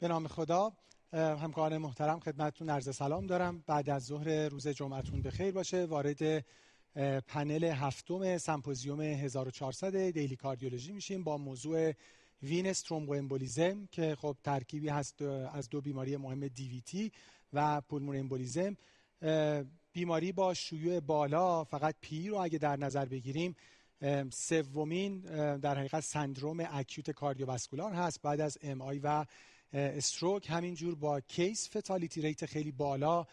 به نام خدا همکاران محترم خدمتتون عرض سلام دارم. بعد از ظهر روز جمعتون به خیر باشه. وارد پنل هفتم سمپوزیوم 1400 daily cardiology میشیم با موضوع venous thromboembolism که خب ترکیبی هست از دو بیماری مهم DVT و pulmonary embolism بیماری با شیوع بالا فقط PE رو اگه در نظر بگیریم سومین در حقیقت سندروم acute cardiovascular هست. بعد از MI و stroke همینجور با case fatality rate خیلی بالا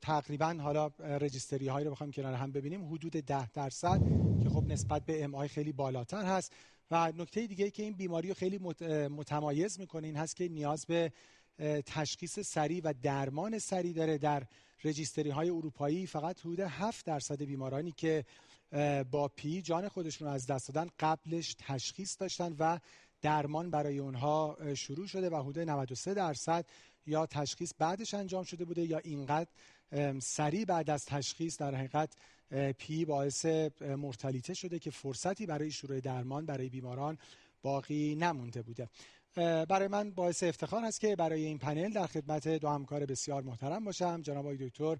تقریبا حالا registry هایی رو بخوایم کنار هم ببینیم. حدود ده درصد که خب نسبت به MI خیلی بالاتر هست. و نکته دیگه ای که این بیماری رو خیلی متمایز می‌کنه این هست که نیاز به تشخیص سریع و درمان سریع داره در registry های اروپایی. فقط حدود 7 درصد بیمارانی که با پی جان خودشون رو از دست دادن قبلش تشخیص داشتن و درمان برای اونها شروع شده و حدود 93 درصد یا تشخیص بعدش انجام شده بوده یا اینقدر سریع بعد از تشخیص در حقیقت پی باعث مرتلیته شده که فرصتی برای شروع درمان برای بیماران باقی نمونده بوده. برای من باعث افتخار است که برای این پنل در خدمت دو همکار بسیار محترم باشم. جناب آقای دکتر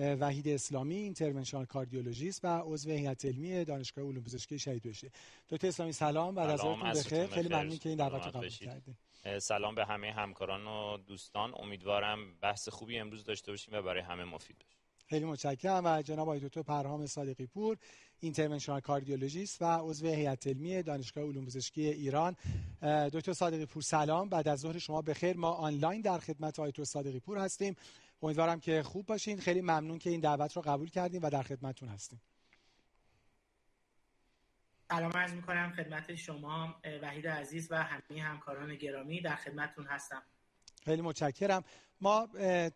وحید اسلامی interventional cardiologist و عضو هیئت علمی دانشگاه علوم پزشکی شهید بهشتی. دکتر اسلامی سلام. بعد از بخیر. خیلی ممنون که این دعوت رو قبول کردید سلام به همه همکاران و دوستان. امیدوارم بحث خوبی امروز داشته باشیم و برای همه مفید باشه. خیلی متشکرم. و جناب آقای دکتر پرهام صادقی پور interventional cardiologist و عضو هیئت علمی دانشگاه علوم پزشکی ایران. دکتر صادقی پور سلام. بعد از ظهر شما بخیر. ما آنلاین در خدمت آقای دکتر صادقی پور هستیم. امیدوارم که خوب باشین. خیلی ممنون که این دعوت رو قبول کردیم و در خدمتتون هستیم. سلام عرض می‌کنم خدمت شما وحید عزیز و همه همکاران گرامی در خدمتتون هستم. خیلی متشکرم. ما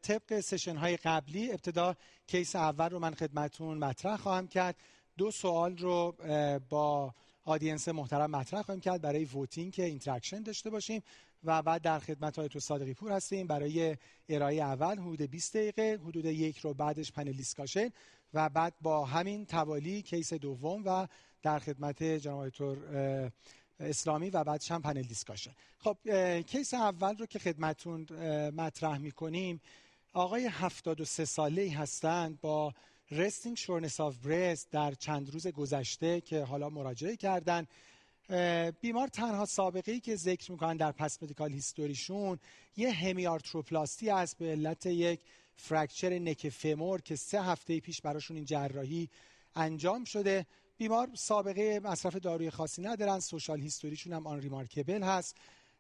طبق session های قبلی ابتدا case اول رو من خدمتون مطرح خواهم کرد. دو سوال رو با audience محترم مطرح خواهیم کرد برای voting که interaction داشته باشیم. و بعد در خدمت آقای دکتر صادقی پور هستیم. برای ارائه اول حدود 20 دقیقه حدود یک رو بعدش panel discussion و بعد با همین توالی case دوم و در خدمت جناب دکتر اسلامی و بعدش هم panel discussion خب case اول رو که خدمتون مطرح می‌کنیم آقای 73 ساله هستند با resting shortness of breath در چند روز گذشته که حالا مراجعه کردن. بیمار تنها سابقه ای که ذکر می‌کنن در past medical history شون یه hemiarthroplasty است به علت یک fracture neck femur که سه هفته پیش براشون این جراحی انجام شده. بیمار سابقه مصرف داروی خاصی ندارن social history شون هم unremarkable هست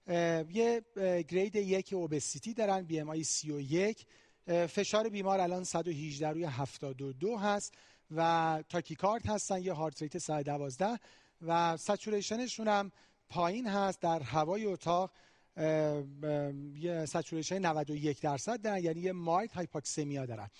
یه grade یک obesity دارن BMI 31 فشار بیمار الان 118 روی 72 هست و tachycard هستن یه heart rate 112 و saturation شون هم پایین هست در هوای اتاق یه saturation 91 درصد دارن یعنی یه mild hypoxemia دارن.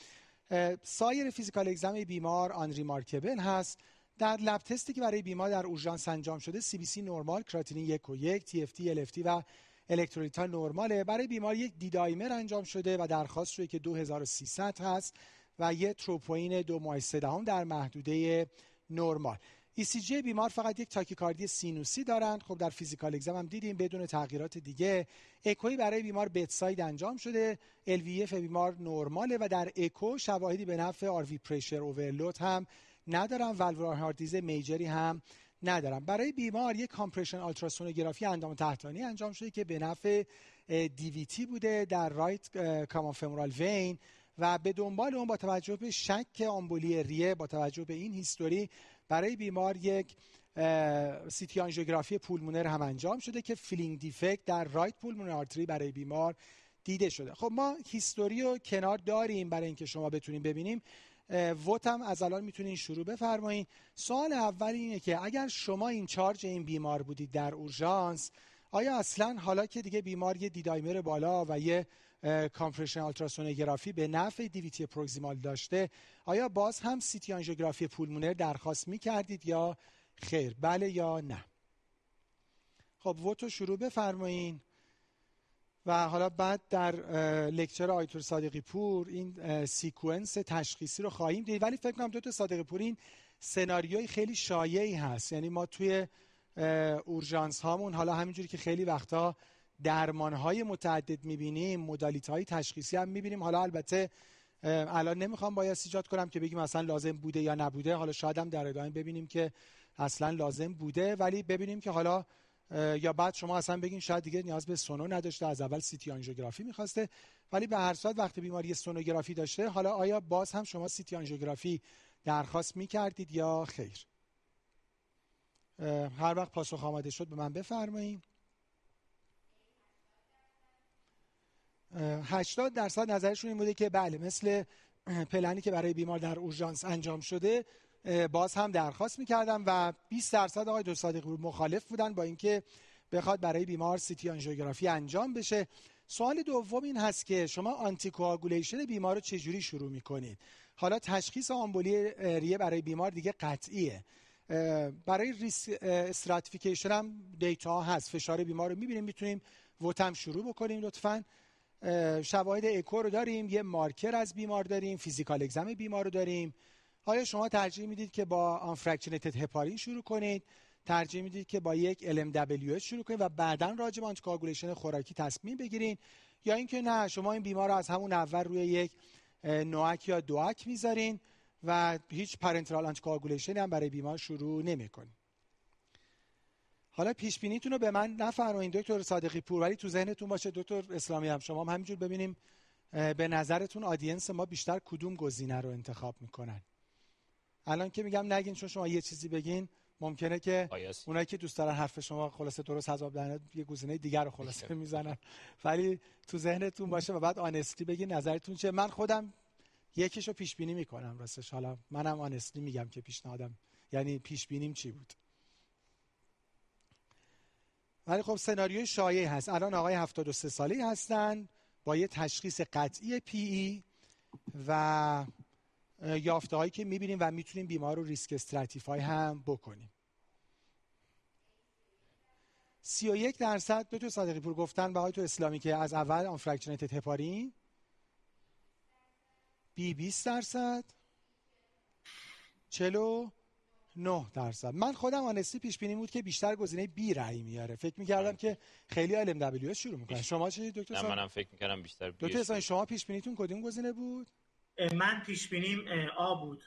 سایر physical exam بیمار unremarkable هست. در lab test ی که برای بیمار در اورژانس انجام شده CBC نرمال کراتینین یک و یک تی اف تی ال اف تی و الکترولیت ها نرماله. برای بیمار یک D-dimer انجام شده و درخواست شده که 2300 هست و یه تروپوین دو در محدوده نرمال. ECG بیمار فقط یک تاکیکاردی سینوسی دارند. خب در physical exam هم دیدیم بدون تغییرات دیگه. اکوی برای بیمار bedside انجام شده. LVEF بیمار نرماله و در اکو شواهدی به نفع RV pressure overload هم ندارم valvular heart disease major ی هم ندارم برای بیمار یک compression ultrasonography اندام تحتانی انجام شده که به نفع DVT بوده در right common femoral vein و به دنبال اون با توجه به شک آمبولی ریه با توجه به این هیستوری برای بیمار یک CT آنژیوگرافی pulmonary هم انجام شده که filling defect در right pulmonary artery برای بیمار دیده شده. خب ما history رو کنار داریم برای اینکه شما بتونیم ببینیم. vote هم از الان می‌تونین شروع بفرمایید سوال اول اینه که اگر شما in charge این بیمار بودید در اورژانس آیا اصلا حالا که دیگه بیمار یه D-dimer بالا و یه compression ultrasonography به نفع DVT proximal داشته. آیا باز هم CT آنژیوگرافی pulmonary درخواست می‌کردید یا خیر؟ بله یا نه؟ خب vote و شروع بفرمایین. و حالا بعد در lecture آقای دکتر صادقی پور این sequence تشخیصی رو خواهیم دید. ولی فکر کنم دکتر صادقی پور این سناریوی خیلی شایعی هست. یعنی ما توی اورژانس هامون حالا همینجوری که خیلی وقتا درمان های متعدد می‌بینیم مدالیت های تشخیصی هم می‌بینیم. حالا البته الان نمی‌خوام باید ایجاد کنم که بگیم اصلا لازم بوده یا نبوده. حالا شاید هم در ادامه ببینیم که اصلا لازم بوده. ولی ببینیم که حالا یا بعد شما اصلا بگین شاید دیگه نیاز به سونو نداشته. از اول سیتی آنژیوگرافی می‌خواسته. ولی به هر صورت وقتی بیماری سونوگرافی داشته حالا آیا باز هم شما سیتی آنژیوگرافی درخواست می‌کردید یا خیر؟ هر وقت پاسخ آماده شد به من بفرمایید 80 درصد نظرشون این بوده که بله مثل پلنی که برای بیمار در اورژانس انجام شده باز هم درخواست می‌کردم و 20 درصد آقای دکتر صادقی مخالف بودن با اینکه بخواد برای بیمار CT آنژیوگرافی انجام بشه. سوال دوم این هست که شما anticoagulation بیمار رو چجوری شروع می‌کنید؟ حالا تشخیص آمبولی ریه برای بیمار دیگه قطعیه. برای risk stratification هم data هست. فشار بیمار رو می‌بینیم می‌تونیم vote م شروع بکنیم لطفا. شواهد اکو رو داریم یه مارکر از بیمار داریم physical exam بیمار رو داریم. آیا شما ترجیح می‌دید که با unfractionated heparin شروع کنید؟ ترجیح می‌دید که با یک LMWH شروع کنید و بعدا راجع به anticoagulation خوراکی تصمیم بگیرید؟ یا اینکه نه شما این بیمار رو از همون اول روی یک NOAC یا DOAC می‌ذارین و هیچ parenteral anticoagulation هم برای بیمار شروع نمی‌کنید. حالا پیش بینیتون رو به من نفرمایید دکتر صادقی پور. ولی تو ذهنتون باشه دکتر اسلامی هم. شما هم همینجور ببینیم به نظرتون audience ما بیشتر کدوم گزینه رو انتخاب می‌کنن؟ الان که میگم نگین چون شما یه چیزی بگین ممکنه که اونایی که دوست دارن حرف شما خلاصه درست حساب بدن یه گزینه دیگر رو خلاصه می‌زنن. ولی تو ذهنتون باشه و بعد آنستی بگین نظرتون چه من خودم یکیشو پیش بینی می‌کنم راستش. حالا منم آنستی میگم که پیشنهادم یعنی پیش بینیم چی بود. ولی خب سناریوی شایع هست. الان آقای 73 ساله هستن با یه تشخیص قطعی پی ای و یافته هایی که می‌بینیم و می‌تونیم بیمار رو ریسک استراتیفای هم بکنیم. 31 درصد دو تا صادقی پور گفتن به تو اسلامی که از اول آن فرکشنیتد هپارین بی 20 درصد. 49 درصد. من خودم آنستی پیش بینی بود که بیشتر گزینه بی رأی میاره. فکر می‌کردم که خیلی ال ام شروع می‌کنه. شما چه دکتر نه منم فکر می‌کردم بیشتر بی دکتر شما پیش بینیتون کدوم گزینه بود؟ من پیش بینیم آ بود.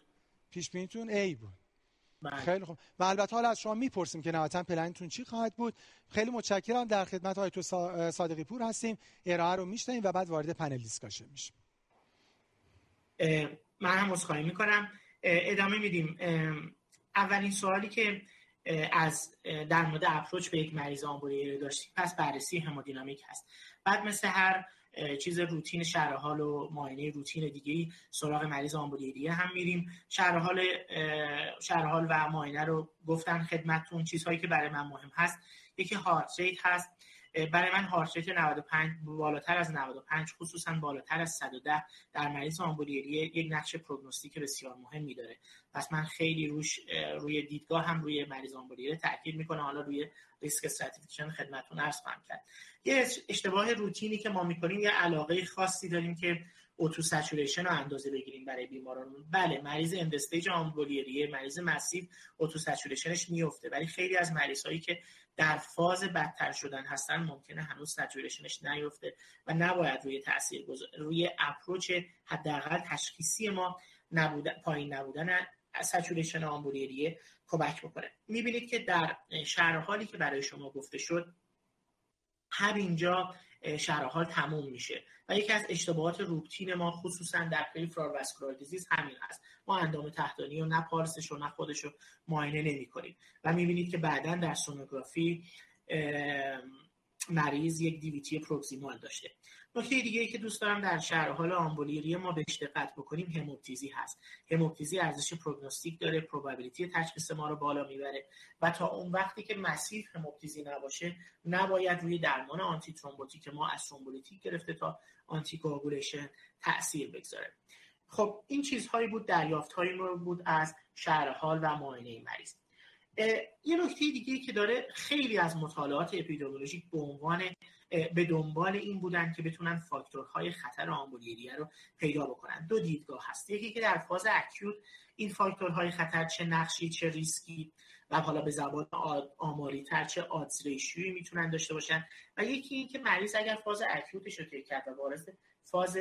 پیش بینیتون ای بود. بله. خیلی خوب. و البته حالا از شما می‌پرسیم که نهایتا پلنتون چی خواهد بود. خیلی متشکرم. در خدمت آقای دکتر صادقی پور هستیم. ارائه رو میشنیم و بعد وارد panel discussion میشیم. من هم عذرخواهی می‌کنم. ادامه میدیم. اولین سوالی که از در مورد approach به یک مریض آمبولی داشتیم. پس بررسی همودینامیک هست. بعد مثل هر چیز روتین شرح حال و معاینه روتین دیگه سراغ مریض آمبولی ریه هم میریم. شرح حال و معاینه رو گفتن خدمتتون. چیزهایی که برای من مهم هست. یکی heart rate هست. برای من heart rate 95 بالاتر از 95 خصوصا بالاتر از 110 در مریض آمبولی ریه یک نقش prognostic بسیار مهمی داره. پس من خیلی روش روی دیدگاه هم روی مریض آمبولی ریه تاکید می‌کنه حالا روی risk stratification خدمتتون عرض خواهم کرد. یه اشتباه روتینی که ما می‌کنیم یه علاقه خاصی داریم که O2 saturation رو اندازه بگیریم برای بیماران بله مریض end stage آمبولی ریه مریض massive اوتو سچوریشنش میفته ولی خیلی از مریض هایی که در فاز بدتر شدن هستن ممکنه هنوز سچوریشنش نیفته و نباید روی تاثیر روی اپروچ حداقل تشخیصی ما نبودن پایین نبودن سچوریشن آمبولیریه کمک بکنه. می‌بینید که در حالی که برای شما گفته شد شرح حال تموم میشه. و یکی از اشتباهات روتین ما خصوصا در پریفرال واسکولار دیزیز همین هست. ما اندام تحتانی و نه پالسش و نه خودش رو معاینه نمی کنیم و می‌بینید که بعدا در سونوگرافی مریض یک DVT proximal داشته. نکته دیگه که دوست دارم در شرح حال آمبولی ریه ما بهش دقت بکنیم هموپتیزی هست. هموپتیزی ارزش prognostic داره probability تشخیص ما رو بالا می‌بره و تا اون وقتی که massive هموپتیزی نباشه نباید روی درمان antithrombotic ما از thrombolytic گرفته تا anticoagulation تاثیر بگذاره. خب این چیزهایی بود دریافت هایی بود از شرح حال و معاینه مریض. یه نکته دیگه که داره خیلی از مطالعات اپیدمیولوژیک به عنوان به دنبال این بودن که بتونن فاکتورهای خطر آمبولی ریه رو پیدا بکنن. دو دیدگاه هست. یکی که در فاز acute این فاکتورهای خطر چه نقشی چه ریسکی و حالا به زبان آماری تر چه odds ratio ی می‌تونن داشته باشن. و یکی این که مریض اگر فاز اکیوتش رو طی کرد و وارد فاز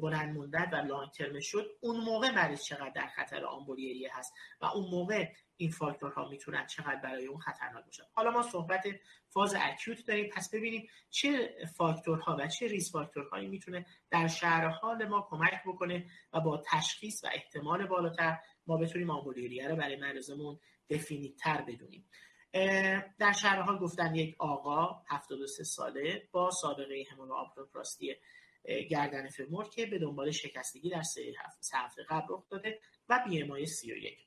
بلند مدت و لانگ ترم شد اون موقع مریض چقدر در خطر آمبولیریه هست و اون موقع این فاکتورها می‌تونن چقدر برای اون خطرناک باشن. حالا ما صحبت فاز اکیوت داریم. پس ببینیم چه فاکتورها و چه ریس فاکتورهایی می‌تونه در شهر حال ما کمک بکنه و با تشخیص و احتمال بالاتر ما بتونیم آمبولیریه رو برای مریضمون دفینیت تر بدونیم در شهر گفتن یک آقا 73 ساله با سابقه همونوآپروپراستی گردن فمور که به دنبال شکستگی در سه هفته قبل رخ داده و بی ام 31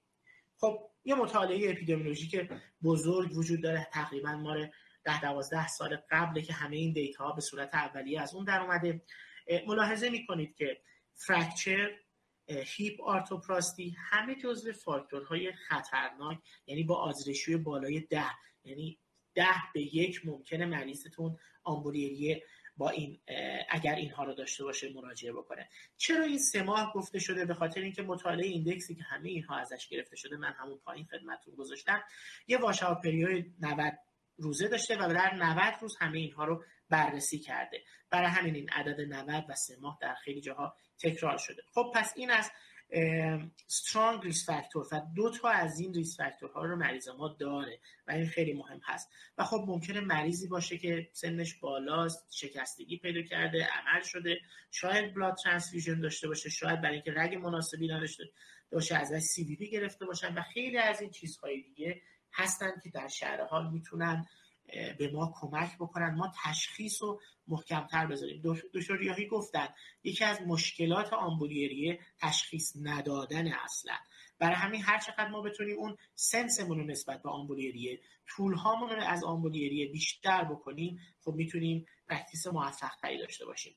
خب یه مطالعه اپیدمیولوژیک بزرگ وجود داره. تقریبا ما ده دوازده سال قبل که همه این دیتا ها به صورت اولیه از اون در اومده. ملاحظه می‌کنید که فرکچر هیپ آرتوپراستی همه جزو فاکتورهای خطرناک یعنی با آزرشوی بالای ده یعنی ده به یک ممکنه مریضتون آمبولیریه با این اگر اینها رو داشته باشه مراجعه بکنه. چرا این سه ماه گفته شده به خاطر اینکه مطالعه ایندکسی که همه اینها ازش گرفته شده من همون پایین خدمتتون گذاشتم یه واشاو پریود 90 روزه داشته و در 90 روز همه اینها رو بررسی کرده. برای همین این عدد 90 و سه ماه در خیلی جاها تکرار شده. خب پس این از strong risk factor و دو تا از این risk factor ها رو مریض ما داره و این خیلی مهم هست. و خب ممکنه مریضی باشه که سنش بالاست شکستگی پیدا کرده عمل شده شاید blood transfusion داشته باشه شاید برای اینکه رگ مناسبی نداشته باشه ازش CVP گرفته باشن و خیلی از این چیزهای دیگه هستن که در شرح حال می‌تونن به ما کمک بکنن. ما تشخیص رو محکمتر بذاریم. دکتر ریاحی گفتن یکی از مشکلات آمبولی ریه تشخیص ندادن اصلا. برای همین هر چقدر ما بتونیم اون sense مون رو نسبت به آمبولی ریه tool هامون رو از آمبولی ریه بیشتر بکنیم خب می‌تونیم practice موفق تری داشته باشیم.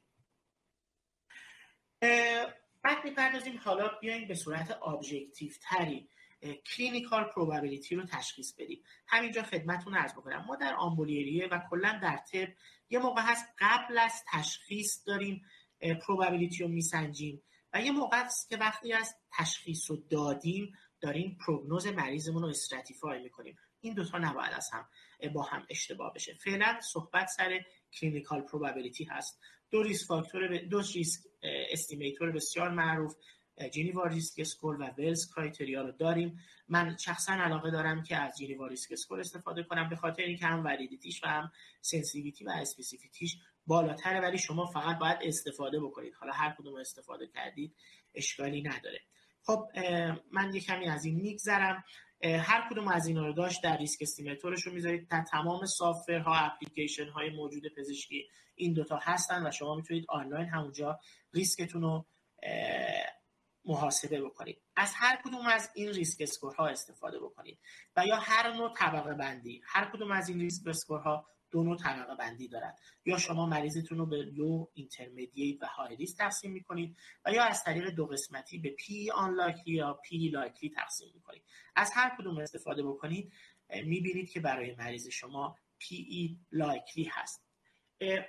بعد می‌پردازیم. حالا بیایم به صورت objective تری. clinical probability رو تشخیص بدیم. همینجا خدمتتون عرض بکنم. ما در آمبولی ریه و کلا در طب یه موقع هست قبل از تشخیص داریم probability رو میسنجیم و یه موقع هست که وقتی از تشخیص رو دادیم داریم پروگنوز مریضمون رو stratify می‌کنیم. این دوتا نباید از هم با هم اشتباه بشه. فعلا صحبت سر clinical probability هست. دو risk factor دو risk estimator بسیار معروف. Geneva risk score و Wells criteria رو داریم. من شخصا علاقه دارم که از Geneva risk score استفاده کنم. به خاطر اینکه هم validity ش و هم sensitivity و specificity ش بالاتره ولی شما فقط باید استفاده بکنید. حالا هر کدوم استفاده کردید اشکالی نداره. خب من یه کمی از این میگذرم هر کدوم از اینا رو داشت در risk estimator ش رو می‌ذارید. در تمام ها اپلیکیشن های موجود پزشکی این دوتا هستن و شما می‌تونید آنلاین همونجا ریسکتون رو محاسبه بکنید. از هر کدوم از این risk score ها استفاده بکنید. و یا هر نوع طبقه بندی. هر کدوم از این risk score ها دو نوع طبقه بندی دارد یا شما مریضتون رو به low intermediate و high risk تقسیم می‌کنید و یا از طریق دو قسمتی به PE unlikely یا PE likely تقسیم می‌کنید. از هر کدوم استفاده بکنید می‌بینید که برای مریض شما PE likely هست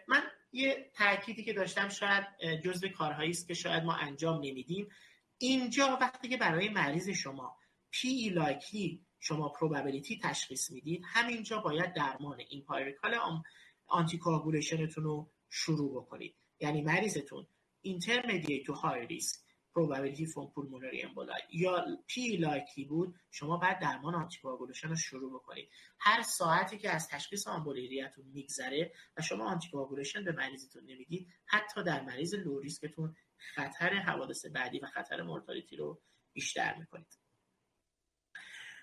من یه تأکیدی که داشتم شاید جزء کارهایی است که شاید ما انجام نمیدیم. اینجا وقتی که برای مریض شما PE likely شما probability تشخیص می‌دید همینجا باید درمان empirical anticoagulation تون رو شروع بکنید. یعنی مریضتون intermediate to high risk probability from pulmonary emboli یا PE likely بود شما بعد درمان anticoagulation رو شروع بکنید. هر ساعتی که از تشخیص آمبولی ریتون میگذره و شما anticoagulation به مریضتون نمی‌دید حتی در مریض low risk تون خطر حوادث بعدی و خطر mortality رو بیشتر می‌کنید.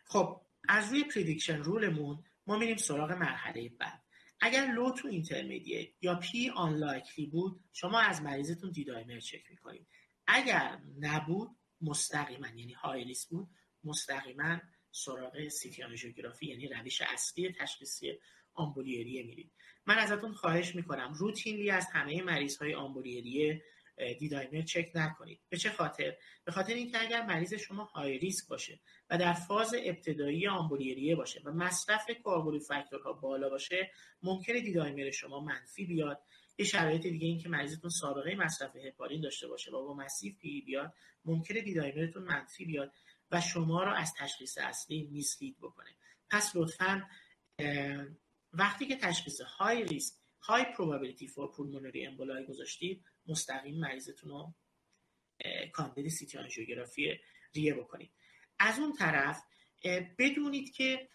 خب از روی prediction rule مون ما میریم سراغ مرحله بعد. اگر low to intermediate یا PE unlikely بود شما از مریضتون D-dimer چک می‌کنید. اگر نبود مستقیما یعنی high بود مستقیما سراغ سیتی آنژیوگرافی یعنی روش اصلی تشخیصی آمبولیریه میرید. من ازتون خواهش می‌کنم روتینلی از همه مریض های آمبولیریه دیدایمر چک نکنید. به چه خاطر؟ به خاطر اینکه اگر مریض شما های ریسک باشه و در فاز ابتدایی آمبولیریه باشه و مصرف کوآگولی فاکتورها بالا باشه ممکنه دیدایمر شما منفی بیاد. یه شرایط دیگه این که مریضتون سابقه مصرف هپارین داشته باشه و با مسیف پی بیاد ممکنه D-dimer تون منفی بیاد و شما رو از تشخیص اصلی mislead بکنه. پس لطفا وقتی که تشخیص high risk high probability for pulmonary emboli گذاشتید مستقیم مریضتون رو کاندید CT آنژیوگرافی ریه بکنید. از اون طرف بدونید که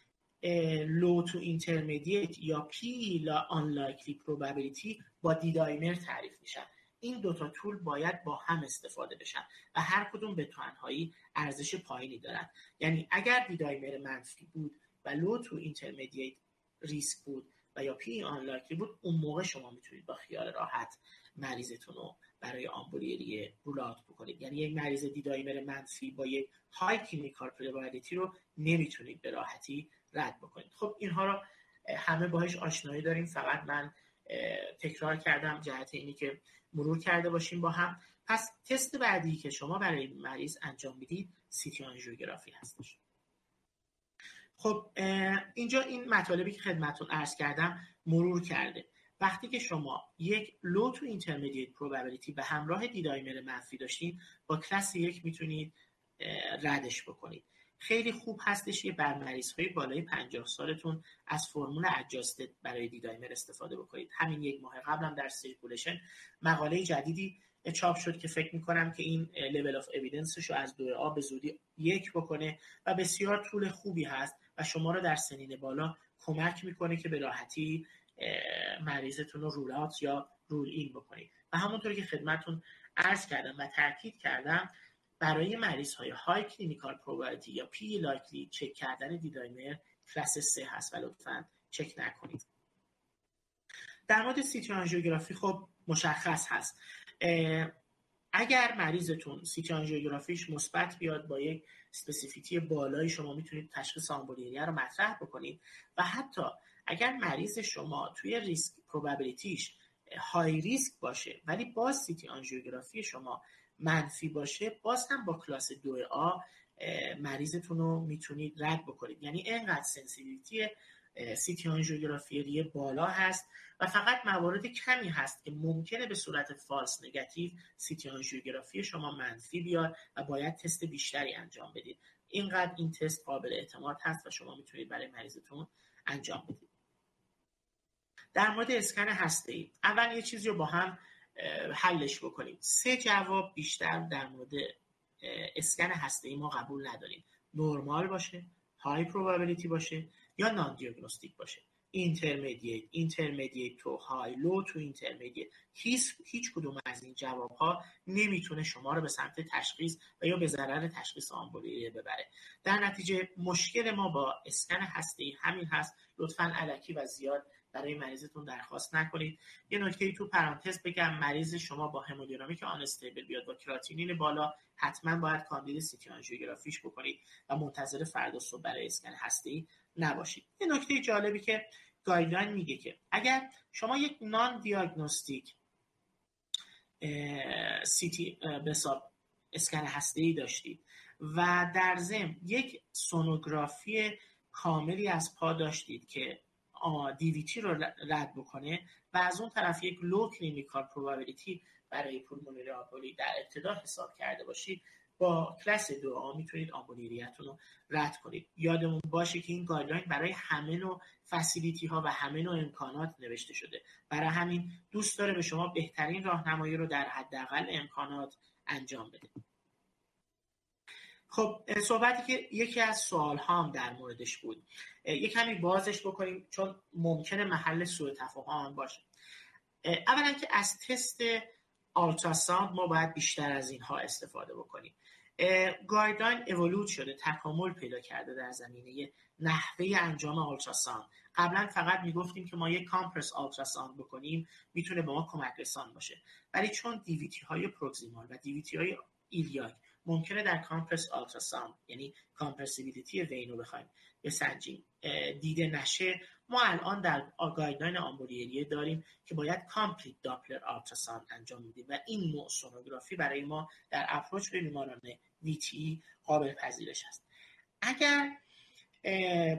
low to intermediate یا PE unlikely probability با D-dimer تعریف میشن. این دوتا tool باید با هم استفاده بشن و هر کدوم به تنهایی ارزش پایینی دارن. یعنی اگر D-dimer منفی بود و low to intermediate risk بود و یا PE unlikely بود اون موقع شما می‌تونید با خیال راحت مریضتون رو برای آمبولی ریه rule out بکنید. یعنی یک مریض D-dimer منفی با یک high clinical probability رو نمی‌تونید به راحتی رد بکنید. خب اینها رو همه باهاش آشنایی داریم. فقط من تکرار کردم جهت اینی که مرور کرده باشیم با هم. پس تست بعدی که شما برای مریض انجام می‌دید CT آنژیوگرافی هستش. خب اینجا این مطالبی که خدمتون عرض کردم مرور کرده. وقتی که شما یک low to intermediate probability به همراه D-dimer منفی داشتین با کلاس یک می‌تونید ردش بکنید. خیلی خوب هستش که بر مریض های بالای 50 سالتون از فرمول adjusted برای D-dimer استفاده بکنید. همین یک ماه قبلم در Circulation مقاله جدیدی چاپ شد که فکر می‌کنم که این level of evidence ش رو از دو A به زودی یک بکنه و بسیار tool خوبی هست و شما رو در سنین بالا کمک می‌کنه که به راحتی مریضتون رو rule out یا rule in بکنید. و همونطور که خدمتون عرض کردم و تاکید کردم برای مریض های high clinical probability یا PE likely چک کردن D-dimer کلاس 3 هست و لطفا چک نکنید. در مورد CT آنژیوگرافی خب مشخص هست. اگر مریضتون CT آنژیوگرافیش مثبت بیاد با یک specificity بالایی شما می‌تونید تشخیص آمبولی ریه رو مطرح بکنید. و حتی اگر مریض شما توی risk probability ش high risk باشه ولی باز CT آنژیوگرافی شما منفی باشه باز هم با کلاس دو A مریضتون رو می‌تونید رد بکنید. یعنی اینقدر sensitivity CT آنژیوگرافی بالا هست و فقط موارد کمی هست که ممکنه به صورت false negative CT آنژیوگرافی شما منفی بیاد و باید تست بیشتری انجام بدید. اینقدر این تست قابل اعتماد هست و شما می‌تونید برای مریضتون انجام بدید. در مورد اسکن هسته ای اول یه چیزی رو با هم حلش بکنیم. سه جواب بیشتر در مورد اسکن هسته ای ما قبول نداریم. نرمال باشه high probability باشه یا non-diagnostic باشه. intermediate intermediate to high low to intermediate هیچ هیچ کدوم از این جواب ها نمی‌تونه شما رو به سمت تشخیص و یا به ضرر تشخیص آمبولی ریه ببره. در نتیجه مشکل ما با اسکن هسته ای همین هست. لطفا الکی و زیاد برای مریضتون درخواست نکنید. یه نکته تو پرانتز بگم مریض شما با hemodynamic unstable بیاد با کراتینین بالا حتما باید کاندید CT آنژیوگرافیش بکنید و منتظر فردا صبح برای اسکن هسته ای نباشید. یه نکته جالبی که guideline میگه که اگر شما یک non-diagnostic CT به اسکن هسته ای داشتید و در ضمن یک سونوگرافی کاملی از پا داشتید که DVT رو رد بکنه و از اون طرف یک low clinical probability برای pulmonary emboli در ابتدا حساب کرده باشید. با کلاس دو A می‌تونید آمبولی ریتون رو رد کنید. یادمون باشه که این guideline برای همه نوع facility ها و همه نوع امکانات نوشته شده. برای همین دوست داره به شما بهترین راهنمایی رو در حداقل امکانات انجام بده. خب صحبتی که یکی از سوال هم در موردش بود. یک کمی بازش بکنیم چون ممکنه محل سوء تفاهم باشه. اولا که از تست ultrasound ما باید بیشتر از اینها استفاده بکنیم. guideline evolve شده تکامل پیدا کرده در زمینه نحوه انجام ultrasound. قبلا فقط می‌گفتیم که ما یک compress ultrasound بکنیم می‌تونه به ما کمک رسان باشه. ولی چون DVT های proximal و DVT های iliac ممکنه در compress ultrasound یعنی compressibility vein رو بخوایم بسنجیم. دیده نشه. ما الان در guideline آمبولی ریه داریم که باید complete Doppler ultrasound انجام میدیم و این نوع سونوگرافی برای ما در approach به بیماران DVT قابل پذیرش است. اگر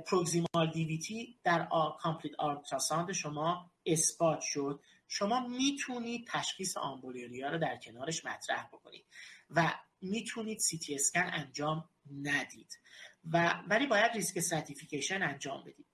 proximal DVT در complete ultrasound شما اثبات شد شما می‌تونید تشخیص آمبولی ریه رو در کنارش مطرح بکنید. و می‌تونید CT اسکن انجام ندید. و ولی باید risk stratification انجام بدید.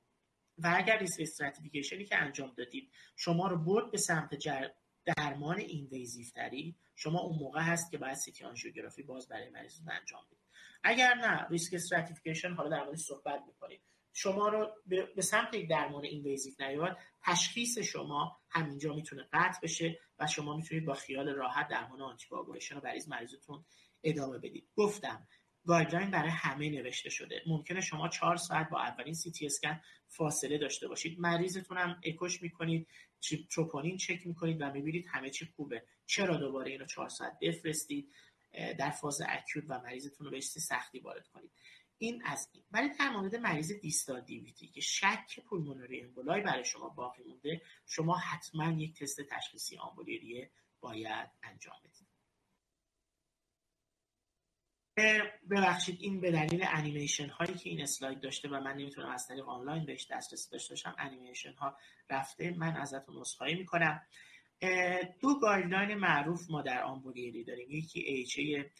و اگر risk stratification ی که انجام دادید شما رو برد به سمت جر... درمان invasive تری شما اون موقع هست که باید CT آنژیوگرافی باز برای مریضتون انجام بدید. اگر نه risk stratification حالا در موردش صحبت می‌کنید شما رو به سمت یک درمان invasive نیاد تشخیص شما همینجا می‌تونه قطع بشه و شما می‌تونید با خیال راحت درمان آنتی رو برای مریضتون ادامه بدید. گفتم guideline برای همه نوشته شده. ممکنه شما چهار ساعت با اولین سی تی اسکن فاصله داشته باشید. مریضتون هم اکوش می‌کنید تروپونین چک می‌کنید و می‌بینید همه چی خوبه. چرا دوباره اینو چهار ساعت بفرستید؟ در فاز اکوت و مریضتون رو به سختی وارد کنید. این از این. ولی در مورد مریض دیستال دیویتی که شک پولمونری امبولای برای شما باقی مونده شما حتما یک تست تشخیصی آمبولیریه باید انجام بدید. ببخشید این به دلیل انیمیشن هایی که این اسلاید داشته و من نمی‌تونم از طریق آنلاین بهش دسترسی داشته باشم انیمیشن ها رفته من ازتون عذرخواهی می‌کنم. دو guideline معروف ما در آمبولی ریه داریم. یکی AHA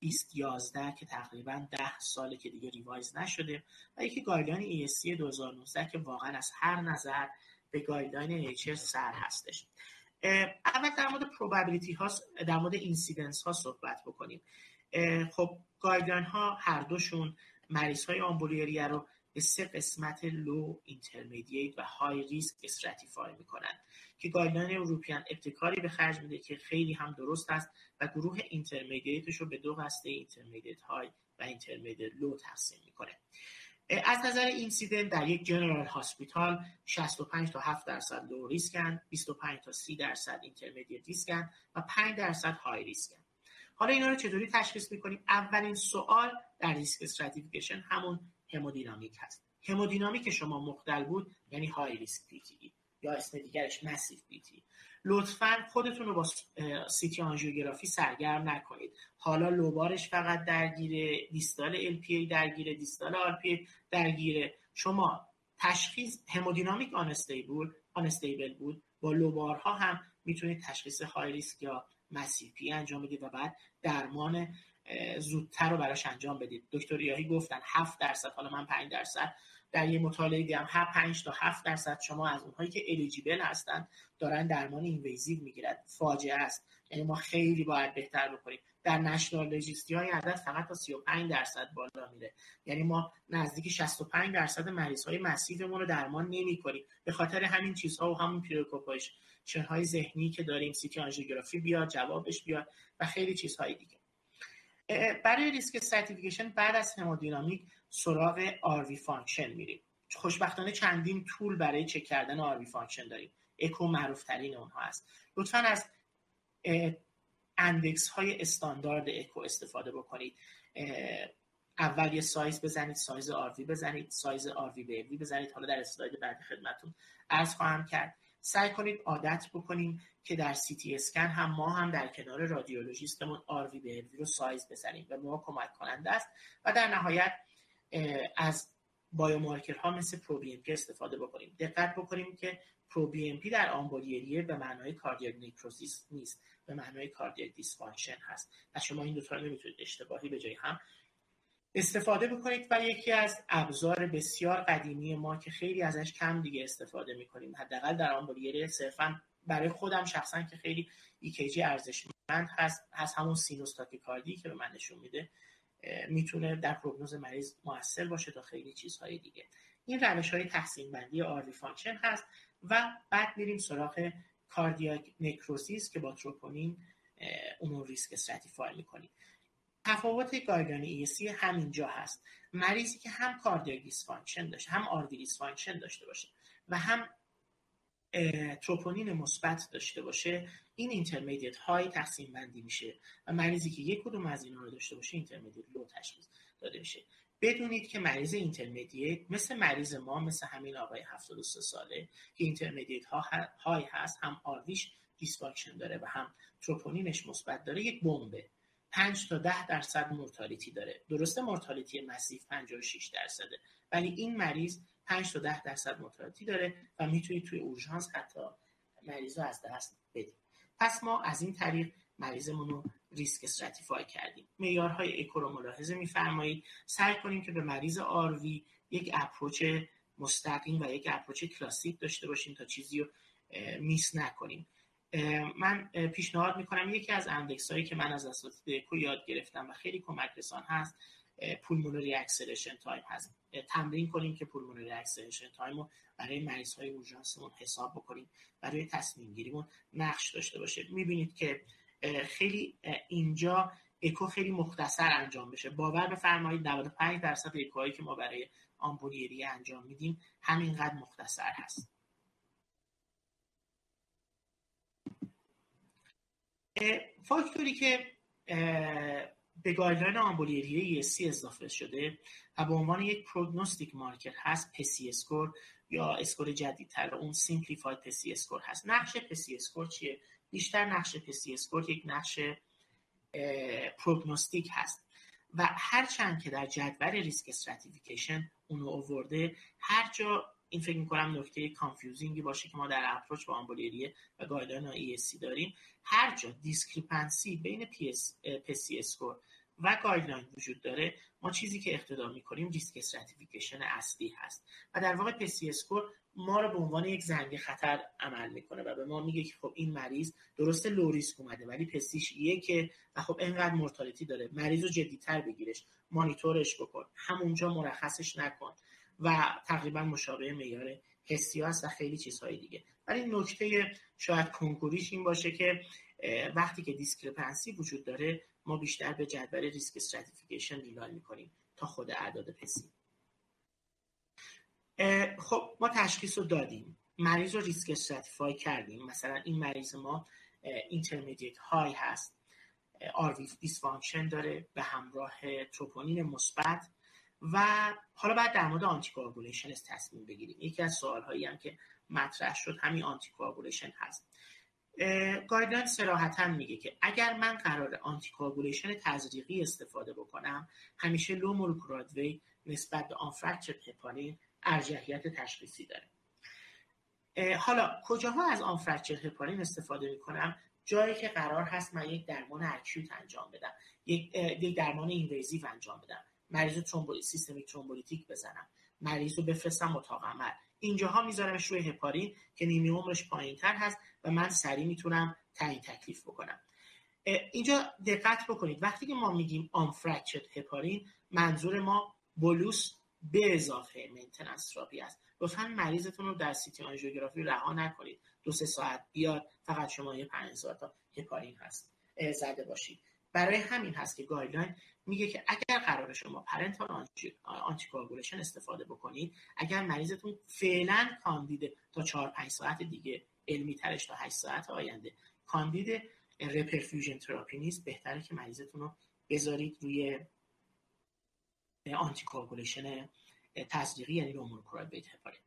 2011 که تقریبا 10 ساله که دیگه revise نشده و یکی guideline ESC 2019 که واقعا از هر نظر به guideline AHA سر هستش. اول در مورد probability ها در مورد incidence ها صحبت بکنیم. خب guideline ها هر دوشون مریض های آمبولی ریه رو به سه قسمت low intermediate و high risk stratify می‌کنن. که guideline European ابتکاری به خرج میده که خیلی هم درست است و گروه intermediate ش رو به دو قسمت intermediate high و intermediate low تقسیم می‌کنه. از نظر incident در یک general hospital 65 تا 7 درصد low risk ن 25 تا 30 درصد intermediate risk ن و 5 درصد high risk ن. حالا اینا رو چطوری تشخیص می‌کنیم؟ اولین سوال در ریسک استراتیفیکیشن همون همودینامیک هست. همودینامیک شما مختل بود یعنی های ریسک پی یا اسم دیگرش مسیف بیتی. لطفا خودتون رو با سیتی آنژیوگرافی سرگرم نکنید. حالا لوبارش فقط درگیره دیستال ای درگیره دیستال ای درگیره. شما تشخیص همودینامیک آنستیبل آنستیبل بود. با لوبارها هم می‌تونید تشخیص های ریسک یا massive ی انجام بدید و بعد درمان زودتر رو براش انجام بدید. دکتر یاهی گفتن 7 درصد حالا من 5 درصد. در یه مطالعه دیدم هر 5 تا 7 درصد شما از اونهایی که eligible هستن دارن درمان invasive می‌گیرن. فاجعه است. یعنی ما خیلی باید بهتر بکنیم در national registry های عدد فقط تا 35 درصد بالا میره. یعنی ما نزدیک 65 درصد مریض های رو درمان نمی کنیم. به خاطر همین چیزها و همین preoccupation های ذهنی که داریم CT آنژیوگرافی بیاد جوابش بیاد و خیلی چیزهای دیگه. برای risk stratification بعد از همودینامیک سراغ RV function میریم. خوشبختانه چندین tool برای چک کردن RV function داریم. اکو معروف ترین اونها است لطفا از index های استاندارد اکو استفاده بکنید. اول یه سایز بزنید سایز آروی بزنید سایز آروی به بزنید. حالا در اسلاید بعد خدمتون عرض خواهم کرد. سعی کنید عادت بکنیم که در سی تی اسکن هم ما هم در کنار رادیولوژیستمون آر وی به رو سایز بزنیم و ما کمک کننده است و در نهایت از ها مثل پرو بی استفاده بکنیم. دقت بکنیم که پرو بی در آمبولیریه به معنای کاردیاک نیکروزیس نیست به معنای کاردیاک دیسفانکشن هست. و شما این دو تا نمی‌تونید اشتباهی به جای هم استفاده بکنید و یکی از ابزار بسیار قدیمی ما که خیلی ازش کم دیگه استفاده می‌کنیم. حداقل در آمبولیریه صرفا برای خودم شخصا که خیلی EKG ارزشمند هست هست همون سینوس تاکیکاردی که به من نشون میده می‌تونه در پروگنوز مریض موثر باشه تا خیلی چیزهای دیگه. این روش های تقسیم بندی RV function هست و بعد میریم سراغ cardiac necrosis که با تروپونین اون risk stratify می‌کنیم. تفاوت guideline ESC همینجا هست. مریضی که هم cardiac dysfunction داشته هم RV dysfunction داشته باشه و هم تروپونین مثبت داشته باشه این intermediate high تقسیم بندی میشه و مریضی که یک کدوم از اینا رو داشته باشه intermediate low تشخیص داده میشه. بدونید که مریض intermediate مثل مریض ما مثل همین آقای 73 ساله که intermediate high هست هم RV ش dysfunction داره و هم تروپونینش مثبت داره یک بمبه. 5 تا 10 درصد mortality داره. درسته mortality massive 56 درصده ولی این مریض 5 تا 10 درصد mortality داره و می‌تونید توی اورژانس حتی مریض رو از دست بدید. پس ما از این طریق مریضمون رو risk stratify کردیم. معیارهای اکو رو ملاحظه میفرمایید. سعی کنیم که به مریض RV یک approach مستقیم و یک approach کلاسیک داشته باشیم تا چیزی رو miss نکنیم. من پیشنهاد می‌کنم. یکی از index هایی که من از اساتید اکو یاد گرفتم و خیلی کمک رسان هست pulmonary acceleration time هست. تمرین کنیم که pulmonary acceleration time رو برای مریض های اورژانسمون حساب بکنیم برای تصمیم گیریمون نقش داشته باشه. می‌بینید که خیلی اینجا اکو خیلی مختصر انجام بشه. باور بفرمایید 95 درصد اکوهایی که ما برای آمبولی ریه انجام میدیم همینقدر مختصر هست. فاکتوری که به guideline آمبولی ریه ESC اضافه شده و به عنوان یک prognostic marker هست PESI score یا score جدیدتر اون simplified PESI score هست. نقش PESI score چیه؟ بیشتر نقش PESI score یک نقش prognostic هست. و هرچند که در جدول risk stratification اونو آورده هر جا این فکر می‌کنم نکته confusing ی باشه که ما در approach با آمبولی ریه و guideline ESC داریم. هر جا discrepancy بین PESI score و guideline وجود داره ما چیزی که اقتدا می‌کنیم risk stratification اصلی هست. و در واقع PESI score ما رو به عنوان یک زنگ خطر عمل می‌کنه و به ما میگه که خب این مریض درسته low risk اومده ولی PESI ش یکه و خب اینقدر mortality داره. مریض رو جدیتر بگیرش مانیتورش بکن همونجا مرخصش نکن. و تقریبا مشابه معیار Hestia هست و خیلی چیزهای دیگه. ولی نکته شاید کنکوریش این باشه که وقتی که discrepancy وجود داره ما بیشتر به جدول risk stratification rely می‌کنیم تا خود اعداد PESI خب ما تشخیص رو دادیم. مریض رو risk stratify کردیم. مثلا این مریض ما intermediate high هست. RV dysfunction داره به همراه تروپونین مثبت. و حالا بعد در مورد آنتی تصمیم بگیریم. یکی از سوال هایی هم که مطرح شد همین آنتی هست. guideline صراحتا میگه که اگر من قرار آنتی تزریقی استفاده بکنم همیشه low molecular نسبت به آن هپارین ارجحیت تشخیصی داره. حالا کجاها از آن هپارین استفاده می‌کنم؟ جایی که قرار هست من یک درمان acute انجام بدم. یک درمان invasive انجام بدم. مریض ترومبولی systemic thrombolytic بزنم. مریض رو بفرستم اتاق عمل. اینجاها میذارمش روی هپارین که نیمه عمرش پایین تر هست و من سریع می‌تونم تعیین تکلیف بکنم. اینجا دقت بکنید. وقتی که ما میگیم آن هپارین منظور ما bolus به اضافه maintenance therapy است. لطفا مریضتون رو در سیتی آنژیوگرافی رها نکنید. دو سه ساعت بیاد فقط شما یه پنج تا هپارین هست. زده باشید. برای همین هست که guideline میگه که اگر قرار شما parenteral anticoagulation استفاده بکنید اگر مریضتون فعلا کاندید تا 4 5 ساعت دیگه علمی ترش تا 8 ساعت آینده کاندید reperfusion therapy نیست بهتره که مریضتون رو بذارید روی anticoagulation تزریقی یعنی low molecular weight heparin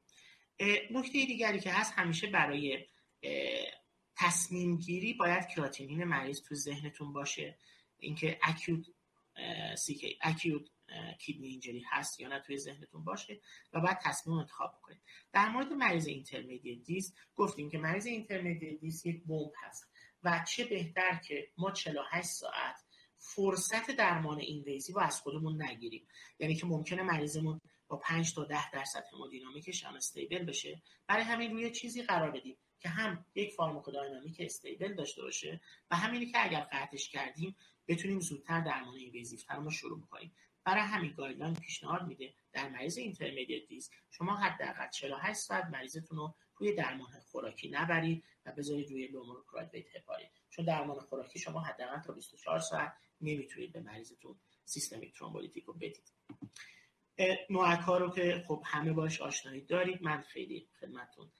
نکته دیگری که هست همیشه برای تصمیم گیری باید کراتینین مریض تو ذهنتون باشه. اینکه acute سی acute kidney injury هست یا نه توی ذهنتون باشه و بعد تصمیم انتخاب بکنید. در مورد مریض intermediate risk گفتیم که مریض intermediate risk یک بمب هست و چه بهتر که ما 48 ساعت فرصت درمان اینویزی و از خودمون نگیریم. یعنی که ممکنه مریضمون با 5 تا 10 درصد همودینامیکش unstable بشه. برای همین روی چیزی قرار بدیم. که هم یک pharmacodynamic stable داشته باشه و همینی که اگر قطعش کردیم بتونیم زودتر درمان invasive تر رو شروع کنیم برای همین guideline پیشنهاد میده در مریض intermediate risk شما حداقل 48 ساعت مریضتون رو روی درمان خوراکی نبرید و بذارید روی low molecular weight heparin چون درمان خوراکی شما حداقل تا 24 ساعت نمی‌تونید به مریضتون systemic thrombolytic رو بدید. NOAC رو که خب همه باش آشنایی دارید من خیلی خدمتون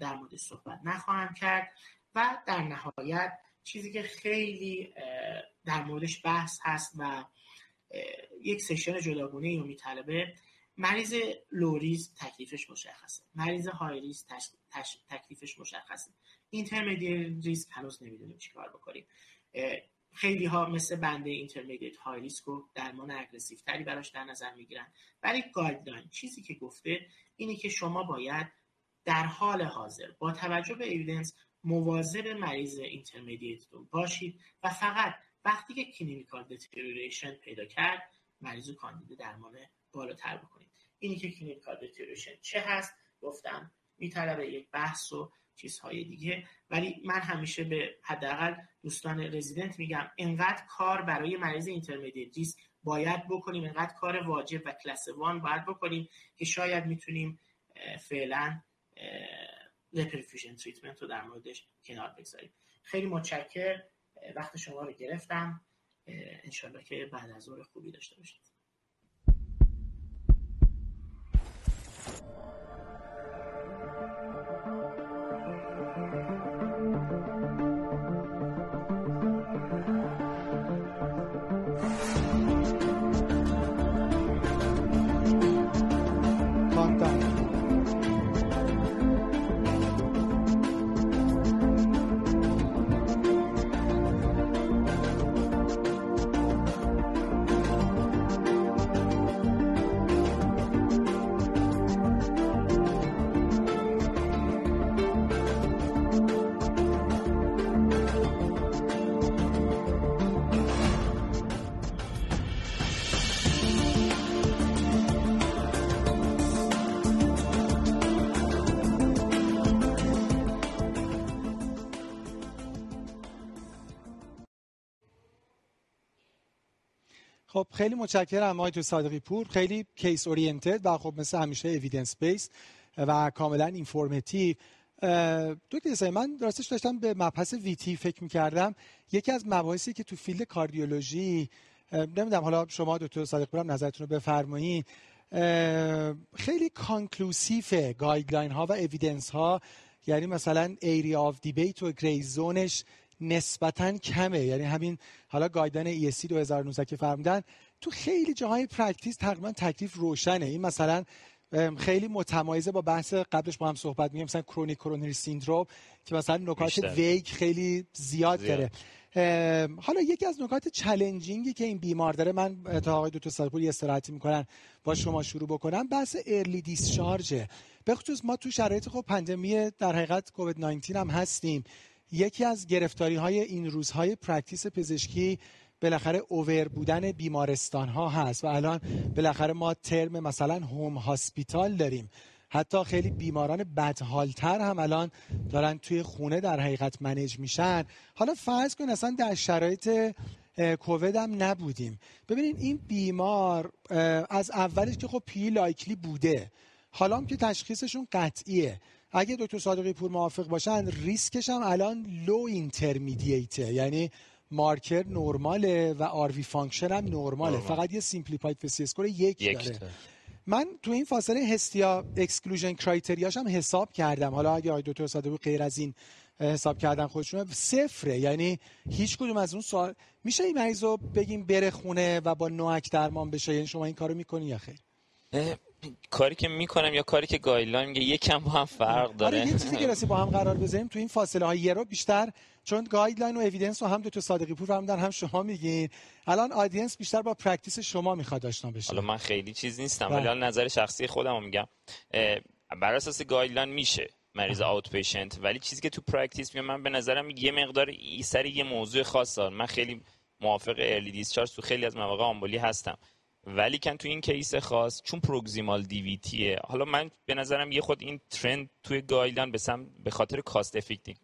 در مورد صحبت نخواهم کرد و در نهایت چیزی که خیلی در موردش بحث هست و یک session جداگونه رو میطلبه مریض low risk تکلیفش مشخصه. مریض high risk تکلیفش مشخصه. intermediate risk هنوز نمی‌دونیم چیکار بکنیم. خیلی ها مثل بنده intermediate high risk رو درمان aggressive تری براش در نظر می‌گیرن. ولی guideline چیزی که گفته اینه که شما باید در حال حاضر. با توجه به evidence مواظب مریض intermediate تون باشید و فقط وقتی که clinical deterioration پیدا کرد مریض رو کاندید درمان بالاتر بکنید. اینی که clinical deterioration چه هست؟ گفتم میطلبه یک بحث و چیزهای دیگه. ولی من همیشه به حداقل دوستان رزیدنت میگم انقدر کار برای مریض intermediate risk باید بکنیم انقدر کار واجب و class one باید بکنیم که شاید می‌تونیم فعلا لپرفیوژن تریتمنت رو در موردش کنار بگذاریم. خیلی متشکر وقت شما رو گرفتم. انشالله که بعد از ظهر خوبی داشته باشید. خیلی متشکرم آقای دکتر صادقی پور. خیلی case oriented و خب مثل همیشه evidence based و کاملا informative دکتر من راستش داشتم به مبحث VTE فکر می‌کردم. یکی از مباحثی که تو field کاردیولوژی نمی‌دونم حالا شما دکتر صادقی پورم نظرتون رو بفرمایید خیلی conclusive guideline ها و evidence ها یعنی مثلا area of debate و gray zone ش نسبتا کمه. یعنی همین حالا guideline ESC 2019 که فرمودن تو خیلی جاهای practice تقریبا تکلیف روشنه. این مثلا خیلی متمایزه با بحث قبلش با هم صحبت میگیم مثلا chronic coronary syndrome که مثلا نکات vague خیلی زیاد, داره. حالا یکی از نکات challenging ی که این بیمار داره من تا آقای دکتر صادقی‌پور یه استراحتی می‌کنن با شما شروع بکنم. بحث early discharge ه به خصوص ما تو شرایط خب پاندمی در حقیقت کووید 19 هم هستیم. یکی از گرفتاری های این روزهای practice پزشکی بالاخره over بودن بیمارستان ها هست و الان بالاخره ما ترم مثلا home hospital داریم. حتی خیلی بیماران بدحالتر هم الان دارن توی خونه در حقیقت manage میشن. حالا فرض کن اصلا در شرایط کووید هم نبودیم. ببینید این بیمار از اولش که خب PE likely بوده. حالا هم که تشخیصشون قطعیه. اگه دکتر صادقی پور موافق باشن ریسکش هم الان low intermediate ه یعنی مارکر نرماله و RV function هم نرماله. فقط یه simplified PESI score یک, یک داره. من تو این فاصله HESTIA exclusion criteria ش هم حساب کردم. حالا اگه آقای دکتر صادقی غیر از این حساب کردن خودشون صفره. یعنی هیچ کدوم از اون سوال میشه این مریض رو بگیم بره خونه و با NOAC درمان بشه؟ یعنی شما این کارو می‌کنی یا خیر؟ کاری که می‌کنم یا کاری که guideline میگه یکم با هم فرق داره آره یه چیزی که با هم قرار بذاریم تو این فاصله های یه رو بیشتر چون guideline و evidence رو هم دکتر صادقی پور فرمودن هم شما میگین. الان audience بیشتر با practice شما می‌خواد آشنا بشه. حالا من خیلی چیز نیستم ولی بله. نظر شخصی خودم میگم. بر اساس guideline میشه مریض outpatient ولی چیزی که تو practice میگم من به نظرم یه مقدار سر یه موضوع خاص من خیلی موافق early discharge تو خیلی از مواقع آمبولی هستم. ولی کن تو این case خاص چون proximal DVT ه حالا من به نظرم یه خود این trend توی guideline به به خاطر cost effective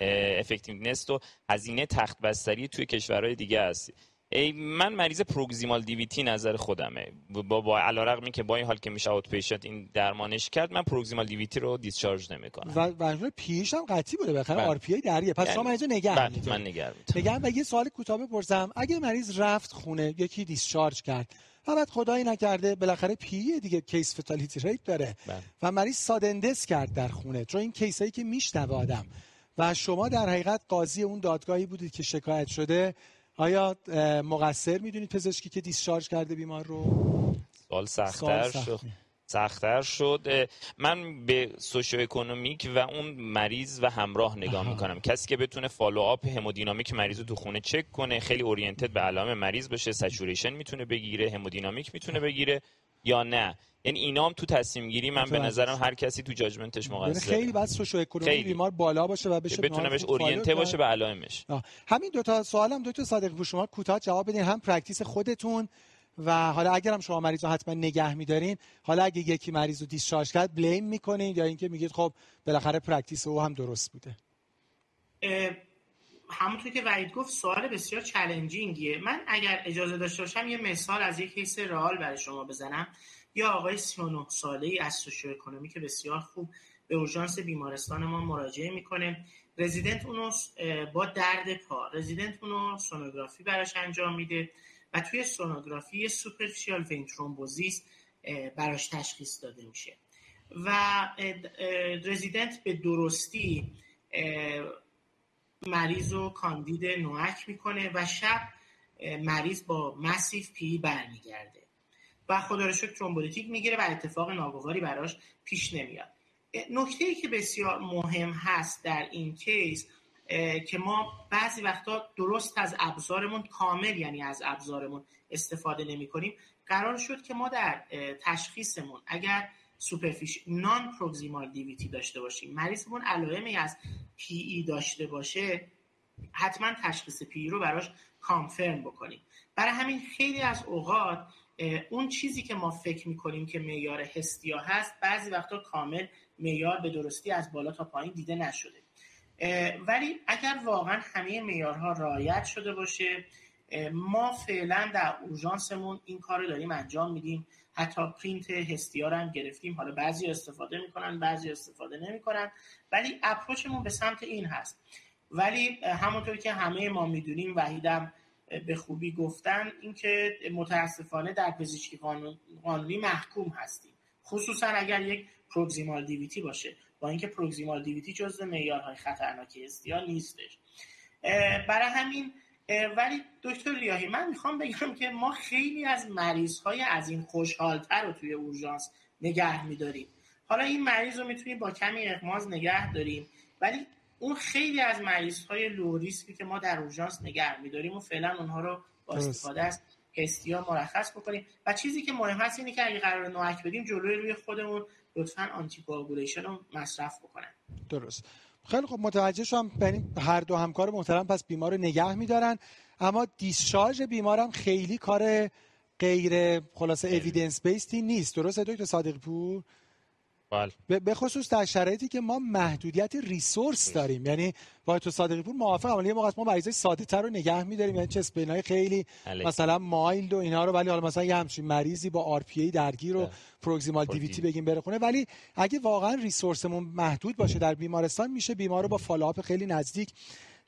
effectiveness و هزینه تخت بستری توی کشورهای دیگه هست ای من مریض proximal DVT نظر خودمه. با با علیرغمی که با این حال که میشه outpatient این درمانش کرد من proximal DVT رو discharge نمی‌کنم. و منظور پیش هم قطعی بوده بخاطر RPA درگیره. پس شما اینجا نگه بله من نگه نگه و یه سوال کوتاه بپرسم. اگه مریض رفت خونه یکی discharge کرد و بعد خدایی نکرده بالاخره PE دیگه case fatality rate داره. بله. و مریض sudden death کرد در خونه. چون این case ایی که میشنوه آدم. و شما در حقیقت قاضی اون دادگاهی بودید که شکایت شده. آیا مقصر می‌دونید پزشکی که discharge کرده بیمار رو؟ سوال سختتر شد. سختتر شد. من به socioeconomic و اون مریض و همراه نگاه می‌کنم. کسی که بتونه follow up همودینامیک مریض رو تو خونه چک کنه خیلی oriented به علائم مریض باشه saturation می‌تونه بگیره همودینامیک می‌تونه بگیره. یا نه. یعنی اینا هم تو تصمیم گیری من به نظرم هر کسی تو judgment ش یعنی مقصره. خیلی بعد socioeconomy بیمار بالا باشه و بشه بتونه بهش oriented باشه به علائمش. همین دو تا سوالم دکتر صادقی پور شما کوتاه جواب بدین. هم practice خودتون و حالا اگر هم شما مریض رو حتما نگه میدارین حالا اگه یکی مریض رو discharge کرد blame می‌کنین یا اینکه میگید خب بالاخره practice او هم درست بوده. همونطور که وحید گفت سوال بسیار challenging یه من اگر اجازه داشته باشم یه مثال از یک case real برای شما بزنم. یه آقای 39 ساله ای از socioeconomy که بسیار خوب به اورژانس بیمارستان ما مراجعه می‌کنه. رزیدنت اونو با درد پا. رزیدنت اونو سونوگرافی براش انجام میده و توی سونوگرافی superficial vein thrombosis براش تشخیص داده میشه. و رزیدنت به درستی مریض رو کاندید NOAC می‌کنه و شب مریض با massive PE برمیگرده و خدا رو شکر thrombolytic می‌گیره و اتفاق ناگواری براش پیش نمیاد. نکته ای که بسیار مهم هست در این case که ما بعضی وقتا درست از ابزارمون کامل یعنی از ابزارمون استفاده نمی کنیم قرار شد که ما در تشخیصمون اگر superficial non proximal DVT داشته باشیم. مریضمون علائمی از PE داشته باشه حتما تشخیص پی رو براش کانفرم بکنیم. برای همین خیلی از اوقات اون چیزی که ما فکر می‌کنیم که معیار هستیا هست بعضی وقتا کامل معیار به درستی از بالا تا پایین دیده نشده. ولی اگر واقعا همه معیارها رعایت شده باشه ما فعلا در اورژانسمون این کار رو داریم انجام میدیم. حتی پرینت هستیا رو هم گرفتیم. حالا بعضی استفاده می‌کنن بعضی استفاده نمی‌کنن. ولی اپروچمون به سمت این هست. ولی همونطور که همه ما می‌دونیم وحیدم به خوبی گفتن اینکه متاسفانه در پزشکی قانونی محکوم هستیم. خصوصا اگر یک پروگزیمال دیویتی باشه. با اینکه پروگزیمال دیویتی جزء معیارهای خطرناک استیا نیستش. برای همین ولی دکتر ریاهی من می‌خوام بگم که ما خیلی از مریض های از این خوشحالتر رو توی اورژانس نگه میداریم. حالا این مریض رو می‌تونیم با کمی اغماض نگه داریم ولی اون خیلی از مریض های low risk ی که ما در اورژانس نگه میداریم و فعلا اونها رو با استفاده از HESTIA مرخص بکنیم. و چیزی که مهم هست اینه که اگه قرار NOAC بدیم جلوی روی خودمون لطفا آنتی رو مصرف بکنن. درست. خیلی خب متوجه شدم یعنی هر دو همکار محترم پس بیمار رو نگه میدارن. اما discharge بیمارم خیلی کار غیر خلاصه evidence based ی نیست. درسته دکتر صادقی پور؟ بله. به خصوص در شرایطی که ما محدودیت resource داریم یعنی با دکتر صادقی پور موافقم ولی موقع ما مریضای ساده تر رو نگه می‌داریم یعنی chest pain ای خیلی علی. مثلا mild و اینا رو ولی حالا مثلا یه همچین مریضی با RPA درگیر و proximal DVT بگیم بره خونه. ولی اگه واقعا resource مون محدود باشه در بیمارستان میشه بیمار رو با follow up خیلی نزدیک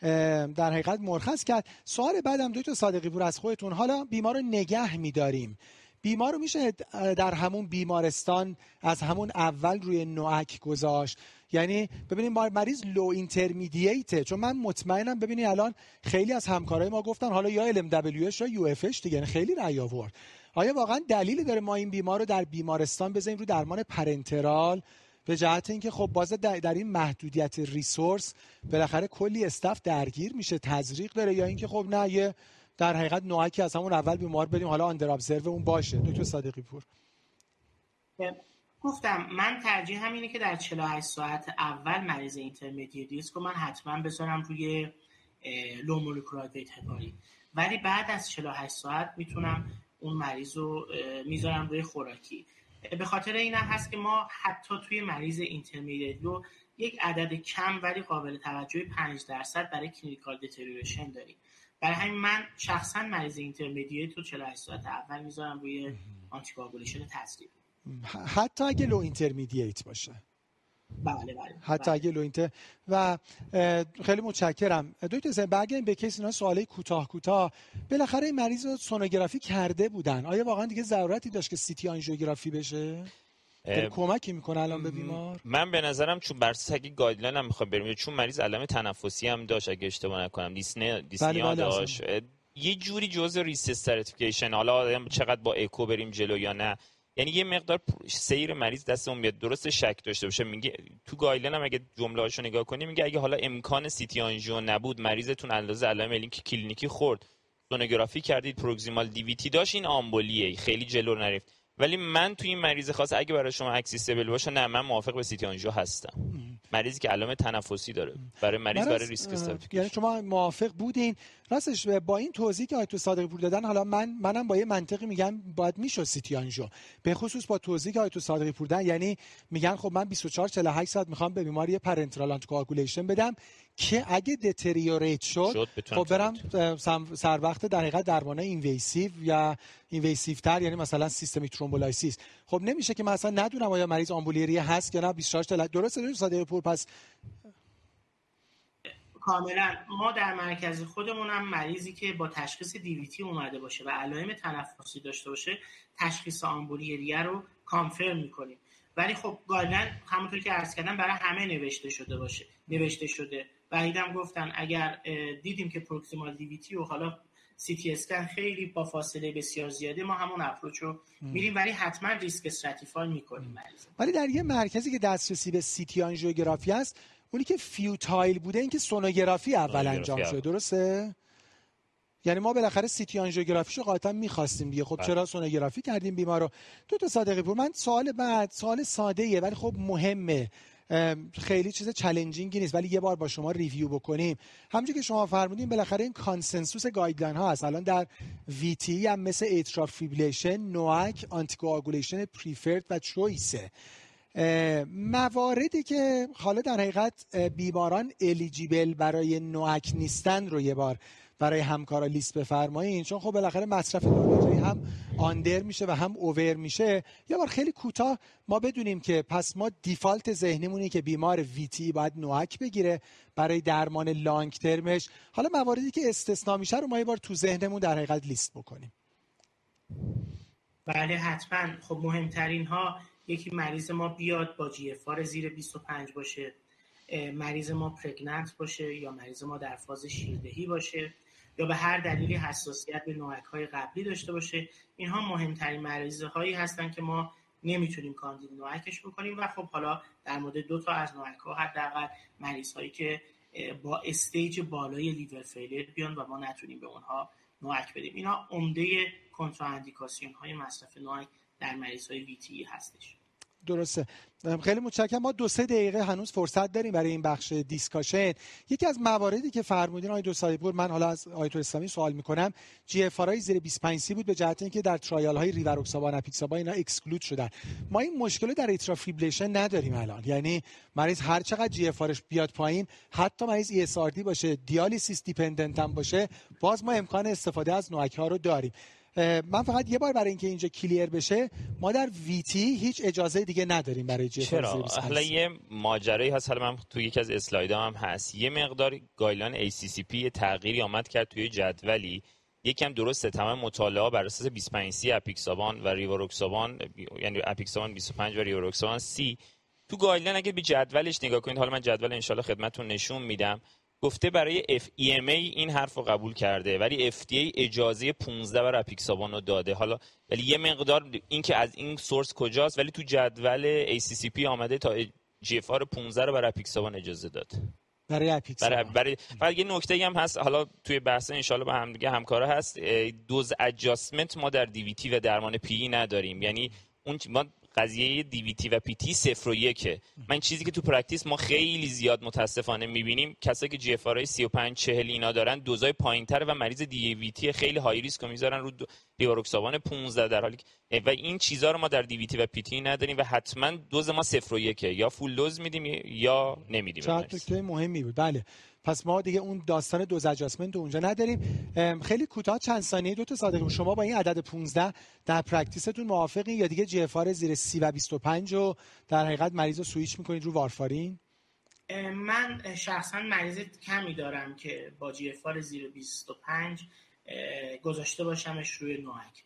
در حقیقت مرخص کرد. سوال بعدم دکتر صادقی پور از خودتون حالا بیمار رو نگه می‌داریم. بیمار رو میشه در همون بیمارستان از همون اول روی نوک گذاشت. یعنی ببینیم مریض لو اینترمدییته چون من مطمئنم ببینید الان خیلی از همکارای ما گفتن حالا یا LMWH یا UFH دیگه یعنی خیلی رأی آورد. آیا واقعا دلیلی داره ما این بیمار رو در بیمارستان بذاریم رو درمان پرنترال؟ به جهت اینکه خب باز در این محدودیت ریسورس بالاخره کلی استف درگیر میشه تزریق داره یا اینکه خب نه یه در حقیقت NOAC از همون اول بیمار بدیم حالا under observation باشه. دکتر صادقی پور گفتم من ترجیح همینه که در 48 ساعت اول مریض intermediate risk رو من حتما بذارم روی low ولی بعد از 48 ساعت می‌تونم اون مریض رو می‌ذارم روی خوراکی. به خاطر این هم هست که ما حتی توی مریض intermediate رو یک عدد کم ولی قابل توجه 5 درصد برای clinical deterioration داریم. برای همین من شخصا مریض intermediate رو 48 ساعت اول می‌ذارم روی anticoagulation تزریقی حتی اگه low intermediate باشه. بله بله حتی بله. اگه low inter و خیلی متشکرم. دکتر زن برگردیم به case اینا سوالی کوتاه کوتاه. بالاخره این مریض رو سونوگرافی کرده بودن. آیا واقعا دیگه ضرورتی داشت که CT آنژیوگرافی بشه؟ کمکی می‌کنه الان به بیمار؟ من به نظرم چون بر اساس اگه guideline هم می‌خواد بریم چون مریض علائم تنفسی هم داشت اگه اشتباه نکنم dyspnea dyspnea بله بله داشت. یه جوری جزء risk stratification حالا چقدر با اکو بریم جلو یا نه. یعنی یه مقدار سیر مریض دست اون بیاد درست شک داشته باشه. میگه تو guideline هم اگه جمله هاشو نگاه کنی میگه اگه حالا امکان CT angio نبود مریضتون اندازه علائم لینک کلینیکی خورد. سونوگرافی کردید proximal DVT داشت این آمبولیه. خیلی جلو نرفت. ولی من تو این مریض خاص اگه برای شما accessible باشه نه من موافق به CT angio هستم. مریضی که علائم تنفسی داره. برای مریض برای ریسک یعنی شما موافق بودین. راستش با این توضیحی که آقای دکتر صادقی پور دادن حالا من منم با یه منطقی میگم باید می‌شد CT angio به خصوص با توضیحی که آقای دکتر صادقی پور دادن یعنی میگن خب من 24 48 ساعت می‌خوام به بیماری parenteral anticoagulation بدم که اگه deteriorate شد, خب برم سر وقت در حقیقت درمان invasive یا invasive تر یعنی مثلا systemic thrombolysis. خب نمیشه که مثلا ندونم آیا مریض آمبولیری هست یا نه 24 تا درسته دکتر صادقی پور پس کاملا. ما در مرکز خودمون هم مریضی که با تشخیص DVT اومده باشه و علائم تنفسی داشته باشه تشخیص آمبولیریه رو confirm می‌کنیم. ولی خب guideline همونطور که عرض کردم برای همه نوشته شده باشه. نوشته شده. بعیدم گفتن اگر دیدیم که proximal DVT و حالا سی تی اسکن خیلی با فاصله بسیار زیاده ما همون approach رو میریم. ولی حتما risk stratify می‌کنیم ولی در یه مرکزی که دسترسی به CT angiography است اونی که futile بوده این که سونوگرافی اول انجام شده درسته؟ یعنی ما بالاخره CT angiography شو قاطعا می‌خواستیم دیگه. خب بله. چرا سونوگرافی کردیم بیمار رو دکتر صادقی پور. من سوال بعد سوال ساده ایه ولی خب مهمه. خیلی چیز challenging ی نیست ولی یه بار با شما review بکنیم. همونجوری که شما فرمودین بالاخره این consensus guideline ها هست. الان در VTE هم مثل atrial fibrillation NOAC anticoagulation preferred و choice ه. مواردی که حالا در حقیقت بیماران الیجیبل برای نوک نیستن رو یه بار برای همکارا لیست بفرمایین. چون خب بالاخره مصرف داروی هم آندر میشه و هم اوور میشه. یه بار خیلی کوتاه ما بدونیم که پس ما دیفالت ذهنمونی که بیمار ویتی باید نوک بگیره برای درمان لانگ ترمش. حالا مواردی که استثنا میشه رو ما یه بار تو ذهنمون در حقیقت لیست بکنیم. بله حتما. خب مهمترین ها یکی مریض ما بیاد با GFR زیر 25 باشه مریض ما pregnant باشه یا مریض ما در فاز شیردهی باشه یا به هر دلیلی حساسیت به NOAC های قبلی داشته باشه. اینها مهمترین مریض هایی هستن که ما نمی‌تونیم کاندید NOAC ش بکنیم و خب حالا در مورد دو تا از NOAC ها حداقل مریض هایی که با stage بالای liver failure بیان و ما نتونیم به اونها NOAC بدیم. اینا عمده کنتراندیکاسیون های مصرف NOAC در مریض های هستش. درسته. خیلی متشکرم. ما دو سه دقیقه هنوز فرصت داریم برای این بخش discussion. یکی از مواردی که فرمودین آقای دکتر من حالا از آیت اسلامی سوال می‌کنم. GFR زیر 25 سی بود به جهت اینکه در trial های rivaroxaban apixaban اینا exclude شدن. ما این مشکل در atrial fibrillation نداریم الان. یعنی مریض هر چقدر GFR بیاد پایین حتی مریض ESRD باشه dialysis dependent هم باشه باز ما امکان استفاده از نوک ها رو داریم. من فقط یه بار برای اینکه اینجا کلیر بشه ما در ویتی هیچ اجازه دیگه نداریم برای جی چرا؟ حالا یه ماجرایی هست. حالا من تو یکی از اسلایدام هم هست. یه مقدار گایلان ACCP یه تغییری آمد کرد توی جدولی. یکم درسته تمام مطالعه بر اساس 25 سی اپیکسابان و ریواروکسابان یعنی اپیکسابان 25 و ریواروکسابان سی. تو گایلان اگه به جدولش نگاه کنید حالا من جدول انشالله خدمتتون نشون میدم. گفته برای FEMA این حرف رو قبول کرده ولی FDA اجازه 15 بر اپیکسابان رو داده. حالا ولی یه مقدار این که از این سورس کجاست ولی تو جدول ACCP آمده تا GFR 15 رو بر اپیکسابان اجازه داد. برای اپیکسابان برای, برای یه نکته هم هست. حالا توی بحث انشالله با هم دیگه همکارا هست. دوز اجاستمنت ما در دیویتی و درمان پی نداریم. یعنی اون ما قضیه دیویتی و پیتی صفر و یکه من چیزی که تو practice ما خیلی زیاد متاسفانه می‌بینیم کسایی که GFR 35 40 اینا دارن دوزای پایینتر و مریض DVT خیلی high risk می‌ذارن رو لیواروکسابان 15 در حالی و این چیزها رو ما در DVT و PTE نداریم و حتما دوز ما صفر و یکه. یا full dose میدیم یا نمیدیم. چقدر مهمی بود. بله. پس ما دیگه اون داستان dose adjustment اونجا نداریم. خیلی کوتاه چند ثانیه دکتر صادقی شما با این عدد 15 در practice تون موافقین یا دیگه GFR زیر 30 و 25 رو در حقیقت مریض رو سویچ می‌کنید رو وارفارین؟ من شخصا مریض کمی دارم که با GFR زیر 25 گذاشته باشمش روی NOAC.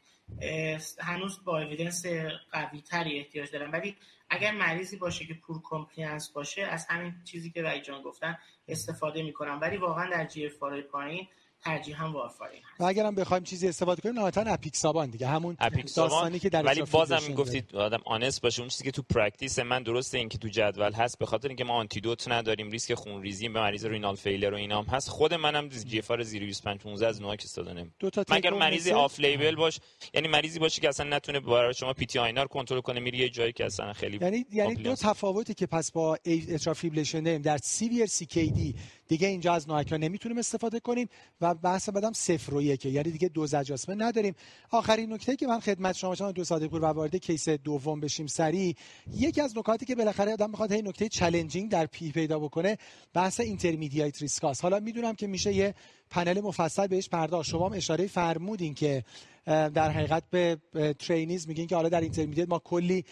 هنوز با evidence قوی تری احتیاج دارم. ولی اگر مریضی باشه که poor compliance باشه از همین چیزی که رای جان گفتن استفاده می‌کنم. ولی واقعا در GFR پایین ترجیحم وارفارین هست. و اگرم بخوایم چیزی استفاده کنیم نهایتا apixaban دیگه. همون داستانی که در ولی بازم می‌گفتید آدم آنست باشه. اون چیزی که تو پرکتیس من درسته این که تو جدول هست به خاطر اینکه ما آنتیدوت نداریم ریسک خون ریزی به مریض رینال فیلر و اینام هست. خود منم جی اف آر 02515 از نوک استفاده مگر مریضی آف لیبل باش. یعنی مریضی باشه که اصلا نتونه برای شما پی تی آی رو کنترل کنه میری یه جایی که اصلا خیلی یعنی یعنی دو تفاوتی که پس با اترا فیبریلیشن در سیویر سی کی دی دیگه اینجا از نوک نمی‌تونیم استفاده کنیم و بحث بعدم صفر و یکه. یعنی دیگه dose adjustment نداریم. آخرین نکته که من خدمت شما شما دکتر صادقی پور و وارد case دوم بشیم سری یکی از نکاتی که بالاخره آدم می‌خواد این نکته challenging در PE پیدا بکنه بحث intermediate risk هاس حالا می‌دونم که میشه یه پنل مفصل بهش پرداخت. شما هم اشاره فرمودین که در حقیقت به trainees میگین که حالا در intermediate ما کلی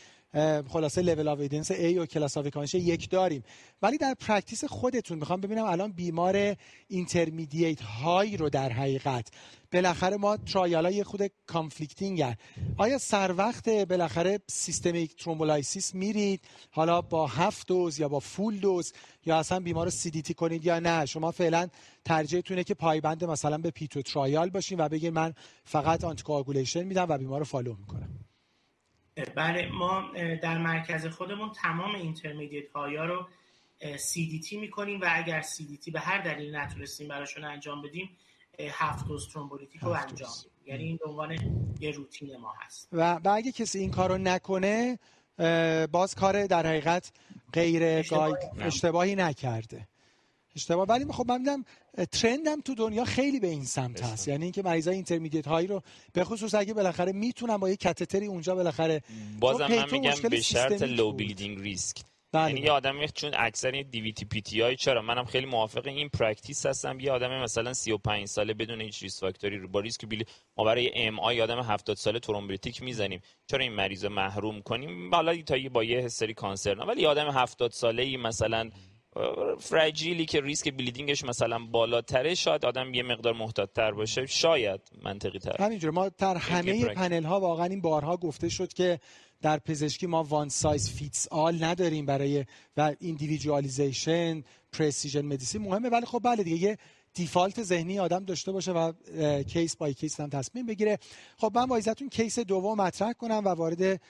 خلاصه level of evidence A و class of یک داریم. ولی در practice خودتون می‌خوام ببینم الان بیمار intermediate های رو در حقیقت بالاخره ما trial های خود conflicting آیا سر وقت بالاخره systemic thrombolysis میرید؟ حالا با half dose یا با full dose؟ یا اصلا بیمار رو CDT کنید یا نه؟ شما فعلا ترجیحتونه که پایبند مثلا به PEITHO trial باشین و بگید من فقط anticoagulation میدم و بیمار رو follow می‌کنم. بله ما در مرکز خودمون تمام intermediate ها رو CDT می‌کنیم و اگر CDT به هر دلیل نتونستیم براشون انجام بدیم half dose thrombolytic رو انجام بدیم. یعنی این به عنوان یه روتین ما هست. و, اگه کسی این کارو نکنه باز کار در حقیقت غیر اشتباهی, اشتباهی نکرده. اشتباه. ولی خب من میدم trend م تو دنیا خیلی به این سمت هست. یعنی اینکه مریضای intermediate هایی رو به خصوص اگه بالاخره می‌تونن با یه کاتتری اونجا بالاخره بازم من میگم به شرط لو bleeding risk. یعنی یه آدمی چون اکثر این دی وی تی پی تی آی چرا؟ منم خیلی موافق این practice هستم. یه آدم مثلا 35 ساله بدون هیچ risk factor ی رو با ریسک bleeding ما برای MI آدم 70 ساله thrombolytic می‌زنیم. چرا این مریض محروم کنیم؟ حالا تا با یه سری کانسر نه ولی آدم 70 ساله ای مثلا fragile ی که ریسک bleeding ش مثلا بالاتره شاید آدم یه مقدار محتاط تر باشه. شاید منطقی تر همینجور ما در همه پنل ها واقعا این بارها گفته شد که در پزشکی ما one size fits all نداریم برای و individualization precision medicine مهمه. ولی خب بله دیگه یه default ذهنی آدم داشته باشه و case by case هم تصمیم بگیره. خب من با case دوم مطرح کنم و وارد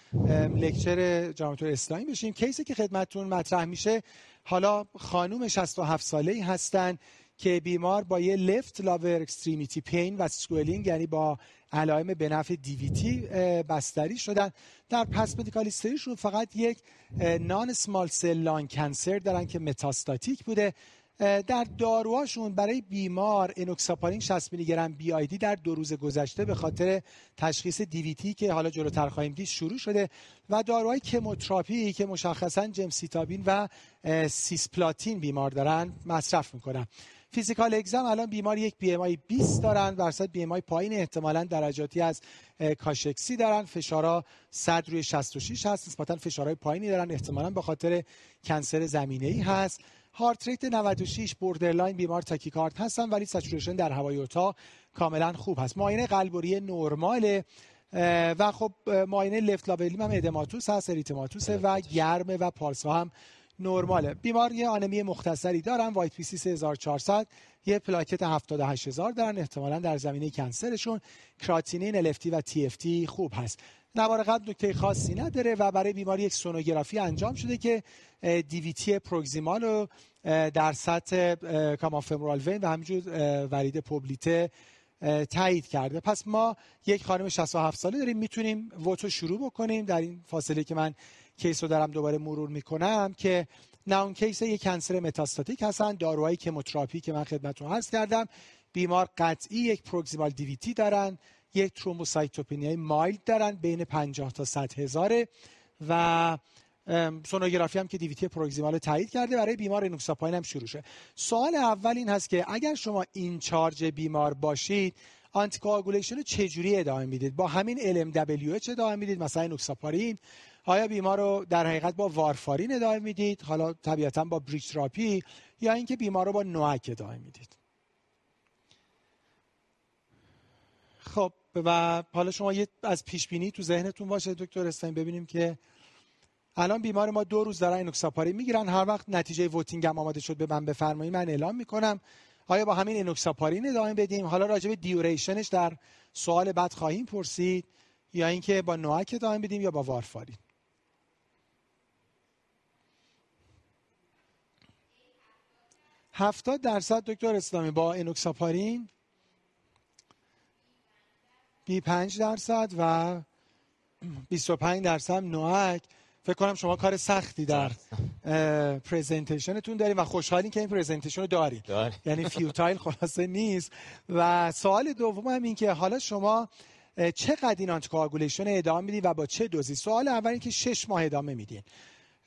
lecture جامعه اسلامی بشیم. case ی که خدمتتون مطرح میشه حالا خانوم 67 ساله ای هستن که بیمار با یه left lower extremity pain و swelling یعنی با علائم به نفع DVT بستری شدن. در past medical فقط یک non-small cell lung cancer دارن که metastatic بوده. در داروهاشون برای بیمار enoxaparin 60 میلی گرم BID در دو روز گذشته به خاطر تشخیص DVT که حالا جلوتر خواهیم دید شروع شده و داروهای کموتراپی که مشخصا gemcitabine و cisplatin بیمار دارن مصرف می‌کنن. physical exam الان بیمار یک BMI 20 دارن درصد BMI پایین احتمالا درجاتی از cachexia دارن. فشارا 100 روی 66 هست نسبتا فشارهای پایینی دارن احتمالا به خاطر cancer زمینه ای هست. heart rate 96 borderline بیمار tachycard هستن ولی saturation در هوای اتاق کاملا خوب هست. معاینه قلب و ریه نرماله و خب معاینه left lower limb هم edematous هست erythematous و گرمه و پارسا هم نرماله. بیمار یه آنمی مختصری دارن WBC 3400 یه پلاکت 78000 دارن احتمالا در زمینه cancer شون. کراتینین LFT خوب هست. نوار قلب نکته خاصی نداره و برای بیماری یک سونوگرافی انجام شده که DVT proximal رو در سطح common femoral vein و همینجور ورید پوپلیته تایید کرده. پس ما یک خانم 67 ساله داریم می‌تونیم vote و شروع بکنیم. در این فاصله که من case رو دارم دوباره مرور می‌کنم که نه اون case یک cancer metastatic هستن داروهایی کموتراپی که من خدمتتون عرض کردم بیمار قطعی یک proximal DVT دارن. یک thrombocytopenia mild دارن بین 50 تا 100 هزاره و سونوگرافی هم که DVT proximal تایید کرده برای بیمار enoxaparin هم شروع شه سوال اول این هست که اگر شما in charge بیمار باشید anticoagulation رو چجوری ادامه می‌دید؟ با همین LMWH ادامه می‌دید مثلا enoxaparin؟ آیا بیمار رو در حقیقت با warfarin ادامه می‌دید؟ حالا طبیعتا با bridge therapy یا اینکه بیمار رو با NOAC ادامه می‌دید؟ خب و حالا شما یه از پیش بینی تو ذهنتون باشه دکتر استاین ببینیم که الان بیمار ما دو روز دارن enoxaparin می‌گیرن. هر وقت نتیجه voting هم آماده شد به من بفرمایید من اعلام می‌کنم. آیا با همین enoxaparin ادامه بدیم؟ حالا راجع به duration ش در سوال بعد خواهیم پرسید یا اینکه با NOAC ادامه بدیم یا با warfarin؟ هفتاد درصد دکتر اسلامی با enoxaparin، B پنج درصد و 25 درصد NOAC. فکر کنم شما کار سختی در presentation تون داریم و خوشحالین که این presentation رو دارید یعنی futile خلاصه نیست. و سوال دوم هم این که حالا شما چقدر این anticoagulation ادامه میدین و با چه دوزی؟ سوال اول که شش ماه ادامه میدین.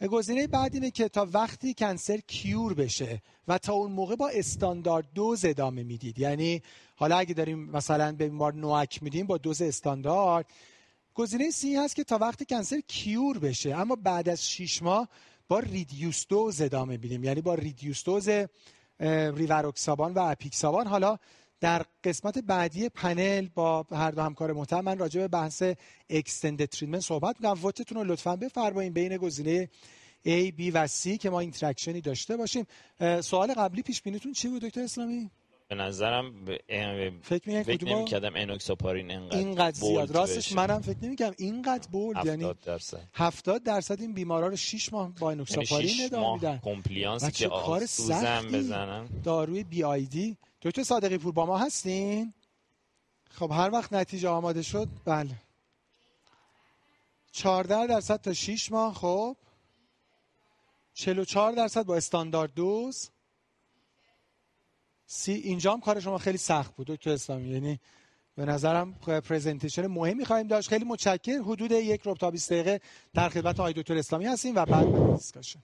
گزینه بعد اینه که تا وقتی cancer cure بشه و تا اون موقع با standard dose ادامه می‌دید. یعنی حالا اگه داریم مثلا به بیمار NOAC میدیم با دوز استاندارد گزینه C هست که تا وقتی cancer cure بشه اما بعد از 6 ماه با reduced dose ادامه میدیم. یعنی با reduced dose ریوروکسابان و apixaban حالا در قسمت بعدی پنل با هر دو همکار محترم من راجع به بحث extended treatment صحبت می‌کنم. vote تون رو لطفا بفرمایید بین گزینه A, B و C که ما interaction ی داشته باشیم. سوال قبلی پیش بینیتون چی بود دکتر اسلامی؟ به نظرم فکر می‌کنم فکر نمی‌کردم enoxaparin انقدر اینقدر زیاد. راستش. منم فکر نمی‌کردم اینقدر bold یعنی 70 درصد. 70 درصد این بیمارا رو 6 ماه با یعنی enoxaparin شیش ادامه میدن. compliance ی و که کار سختی. بزنن. داروی BID دکتر صادقی پور با ما هستین؟ خب هر وقت نتیجه آماده شد بله. 14 درصد تا 6 ماه خب. 44 درصد با standard dose. C اینجا هم کار شما خیلی سخت بود دکتر اسلامی. یعنی به نظرم presentation مهمی خواهیم داشت. خیلی متشکر حدود یک ربع تا 20 دقیقه در خدمت آقای دکتر اسلامی هستیم و بعد discussion.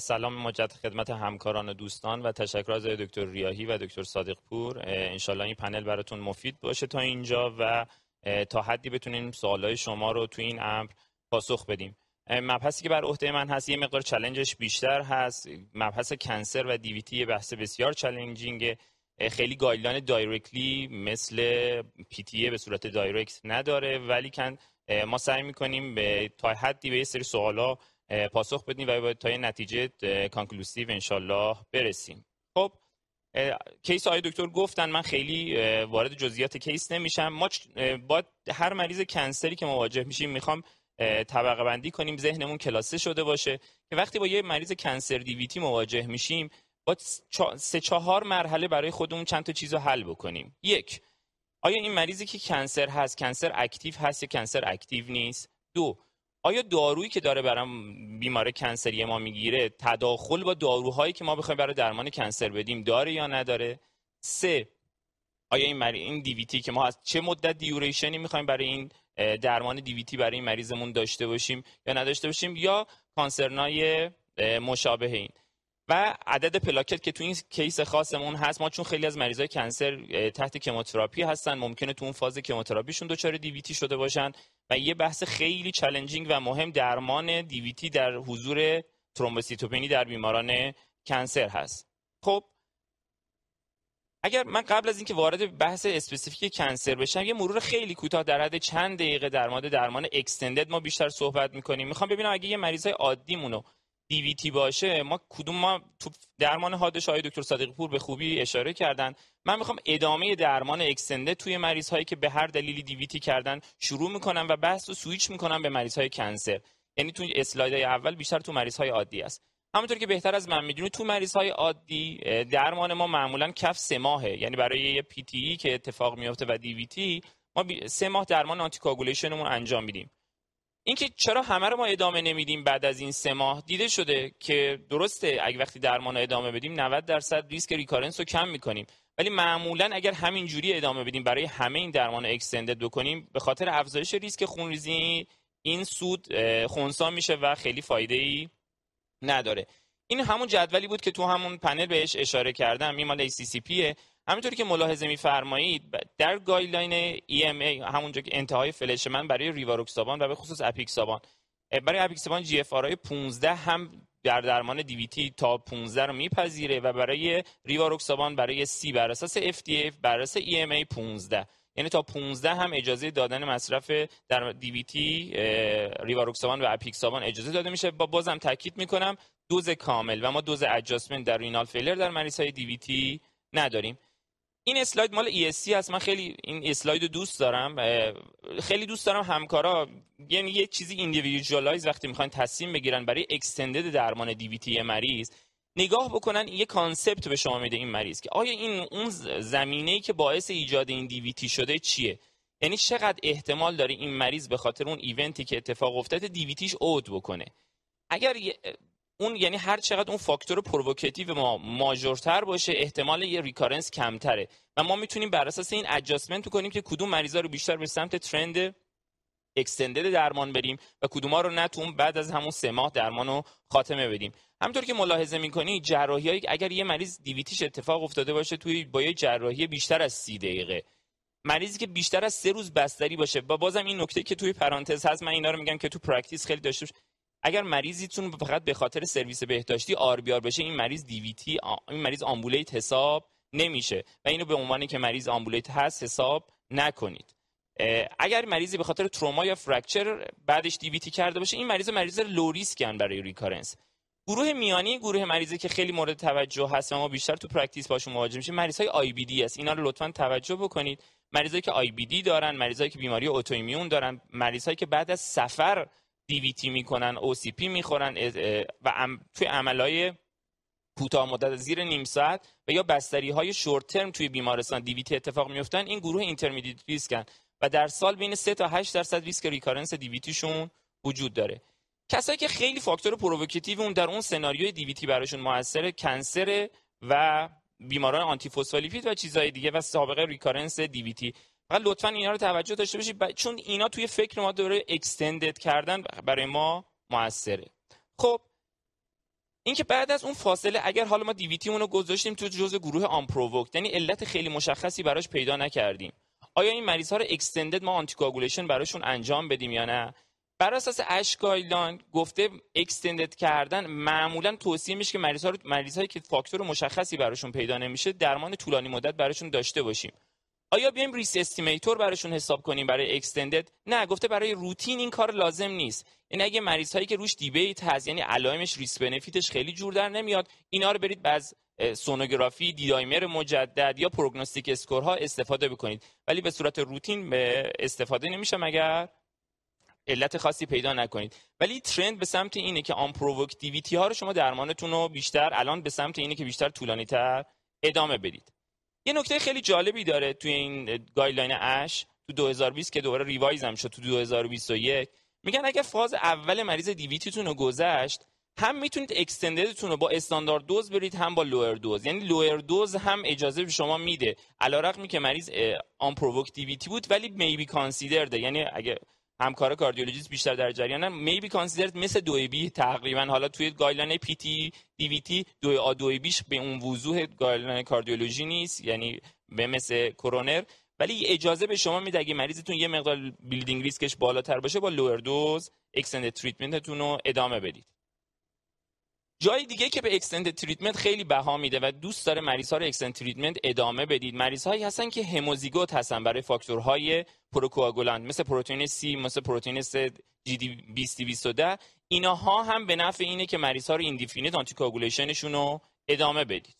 سلام مجدد خدمت همکاران و دوستان و تشکر از دکتر ریاهی و دکتر صادقی پور. انشالله این پنل براتون مفید باشه تا اینجا و تا حدی بتونیم سوالای شما رو تو این امر پاسخ بدیم. مبحثی که بر عهده من هست یه مقدار challenge ش بیشتر هست. مبحث cancer و DVT یه بحث بسیار challenging خیلی guideline directly مثل PTE به صورت direct نداره ولی کن ما سعی می‌کنیم به تا حدی به یه سری سوالا پاسخ بدیم و تا یه نتیجه conclusive انشالله برسیم. خب case آقای دکتر گفتن من خیلی وارد جزئیات case نمیشم. ما با هر مریض cancer ی که مواجه میشیم می‌خوام طبقه بندی کنیم ذهنمون کلاسه شده باشه. که وقتی با یه مریض cancer DVT مواجه میشیم با سه چهار مرحله برای خودمون چند تا چیز رو حل بکنیم. یک آیا این مریضی که cancer هست cancer active هست یا cancer active نیست؟ دو آیا دارویی که داره برام بیمار cancer ی ما می‌گیره تداخل با داروهایی که ما بخوایم برای درمان cancer بدیم داره یا نداره؟ سه آیا این مری... این DVT که ما از چه مدت duration ی می‌خوایم برای این درمان DVT برای این مریضمون داشته باشیم یا نداشته باشیم یا concern ای مشابه این؟ و عدد پلاکت که تو این case خاصمون هست ما چون خیلی از مریضای cancer تحت chemotherapy هستن ممکنه تو اون فاز chemotherapy شون دچار DVT شده باشن. و یه بحث خیلی challenging و مهم درمان DVT در حضور thrombocytopenia در بیماران cancer هست. خب اگر من قبل از اینکه وارد بحث specific cancer بشم یه مرور خیلی کوتاه در حد چند دقیقه در مورد درمان extended ما بیشتر صحبت می‌کنیم. می‌خوام ببینم اگه یه مریضای عادیمونو DVT باشه ما کدوم ما تو درمان حادش های دکتر صادقی پور به خوبی اشاره کردن. من می‌خوام ادامه درمان extended توی مریض هایی که به هر دلیلی DVT کردن شروع می‌کنم و بحث رو سویچ می‌کنم به مریض های cancer. یعنی تو اسلاید اول بیشتر تو مریض های عادی است. همونطور که بهتر از من می‌دونید تو مریض های عادی درمان ما معمولا کف سه ماهه. یعنی برای یه PE که اتفاق میفته و DVT ما سه ماه درمان anticoagulation مون انجام میدیم. اینکه چرا همه رو ما ادامه نمیدیم بعد از این سه ماه؟ دیده شده که درسته اگه وقتی درمان رو ادامه بدیم 90 درصد ریسک recurrence رو کم می‌کنیم. ولی معمولا اگر همین جوری ادامه بدیم برای همه این درمان extended بکنیم به خاطر افزایش ریسک خونریزی این سود خونسا میشه و خیلی فایده ای نداره. این همون جدولی بود که تو همون پنل بهش اشاره کردم. این مال ACCP همینطوری که ملاحظه میفرمایید در guideline EMA همونجا که انتهای فلش من برای ریواروکسابان و به خصوص apixaban. برای apixaban GFR 15 هم در درمان دیویتی تا 15 رو میپذیره و برای ریواروکسابان برای سی بر اساس FDA بر اساس EMA 15 یعنی تا 15 هم اجازه دادن مصرف در دیویتی ریواروکسابان و اپیکسابان اجازه داده میشه. با بازم تاکید می‌کنم دوز کامل و ما دوز ادجاستمنت در رینال فیلر در مریض های دیویتی نداریم. این اسلاید مال ESC هست من خیلی این اسلاید دوست دارم. خیلی دوست دارم همکارا یعنی یه چیزی individualize وقتی می‌خوان تصمیم بگیرن برای extended درمان DVT مریض نگاه بکنن یه concept به شما میده این مریض که آیا این اون زمینه‌ای که باعث ایجاد این DVT شده چیه؟ یعنی چقدر احتمال داره این مریض به خاطر اون event ی که اتفاق افتاده DVT ش عود بکنه؟ اگر اون یعنی هر چقدر اون factor provocative ما major تر باشه احتمال یه recurrence کمتره. و ما می‌تونیم بر اساس این adjustment کنیم که کدوم مریضا رو بیشتر به سمت trend extended درمان بریم و کدوما رو نتون بعد از همون سه ماه درمان رو خاتمه بدیم. همطور که ملاحظه می‌کنی جراحی اگر یه مریض DVT ش اتفاق افتاده باشه توی با یه جراحی بیشتر از سی دقیقه. مریضی که بیشتر از سه روز بستری باشه با بازم این نکته که توی پرانتز هست من اینا رو میگم که تو practice خیلی داشته اگر مریضیتون فقط به خاطر سرویس بهداشتی RBR بشه این مریض DVT این مریض آمبولیت حساب نمیشه و اینو به عنوانی که مریض آمبولیت هست حساب نکنید. اگر مریضی به خاطر تروما یا fracture بعدش DVT کرده باشه این مریض مریض low risk ن برای recurrence. گروه میانی گروه مریضی که خیلی مورد توجه هست و ما بیشتر تو practice باشون مواجه میشیم مریض های IBD است اینا رو لطفا توجه بکنید. مریضایی که IBD دارن مریضایی که بیماری autoimmune دارن مریضایی که بعد از سفر DVT می‌کنن PE می‌خورن و توی عملهای کوتاه مدت زیر نیم ساعت و یا بستری های short term توی بیمارستان DVT اتفاق میفتن این گروه intermediate risk ن و در سال بین 3 تا 8 درصد ریسک recurrence DVT شون وجود داره. کسایی که خیلی factor provocative اون در اون سناریوی DVT براشون موثر cancer و بیماران آنتی و چیزهای دیگه و سابقه recurrence DVT. فقط لطفا اینا رو توجه داشته باشید. چون اینا توی فکر ما داره extended کردن برای ما موثره. خب اینکه بعد از اون فاصله اگر حالا ما DVT رو گذاشتیم تو جزء گروه unprovoked یعنی علت خیلی مشخصی براش پیدا نکردیم. آیا این مریض ها رو extended ما anticoagulation براشون انجام بدیم یا نه؟ بر اساس ASH گفته extended کردن معمولا توصیه میشه که مریض ها رو مریض هایی که فاکتور مشخصی براشون پیدا نمیشه درمان طولانی مدت براشون داشته باشیم. آیا بیایم risk estimator براشون حساب کنیم برای extended؟ نه گفته برای روتین این کار لازم نیست. یعنی اگه مریض هایی که روش debate هست یعنی علائمش risk benefit ش خیلی جور در نمیاد اینا رو برید بعد سونوگرافی D-dimer مجدد یا prognostic score ها استفاده بکنید. ولی به صورت روتین به استفاده نمیشه مگر علت خاصی پیدا نکنید. ولی trend به سمت اینه که unprovoked DVT ها رو شما درمانتون رو بیشتر الان به سمت اینه که بیشتر طولانی تر ادامه بدید. یه نکته خیلی جالبی داره توی این guideline ASH تو 2020 که دوباره revise هم شد تو 2021 میگن اگر فاز اول مریض DVT تون رو گذشت هم می‌تونید extended تون رو با standard dose برید هم با lower dose. یعنی lower dose هم اجازه به شما میده. علیرغمی که مریض unprovoked DVT بود ولی may be considered ه یعنی اگه همکار کاردیولوژیست بیشتر در جریانن. may be considered مثل دو B تقریبا. حالا توی guideline PTE DVT دو A دو B ش به اون وضوح guideline کاردیولوژی نیست. یعنی به مثل کرونر ولی اجازه به شما میده اگه مریضتون یه مقدار bleeding risk ش بالاتر باشه با lower dose extended treatment تون رو ادامه بدید. جای دیگه که به extended treatment خیلی بها میده و دوست داره مریض ها رو extended treatment ادامه بدید. مریض هایی هستن که هموزیگوت هستن برای فاکتورهای procoagulant مثل پروتئین C مثل پروتئین G D 20 اینها هم به نفع اینه که مریض ها رو indefinite anti رو ادامه بدید.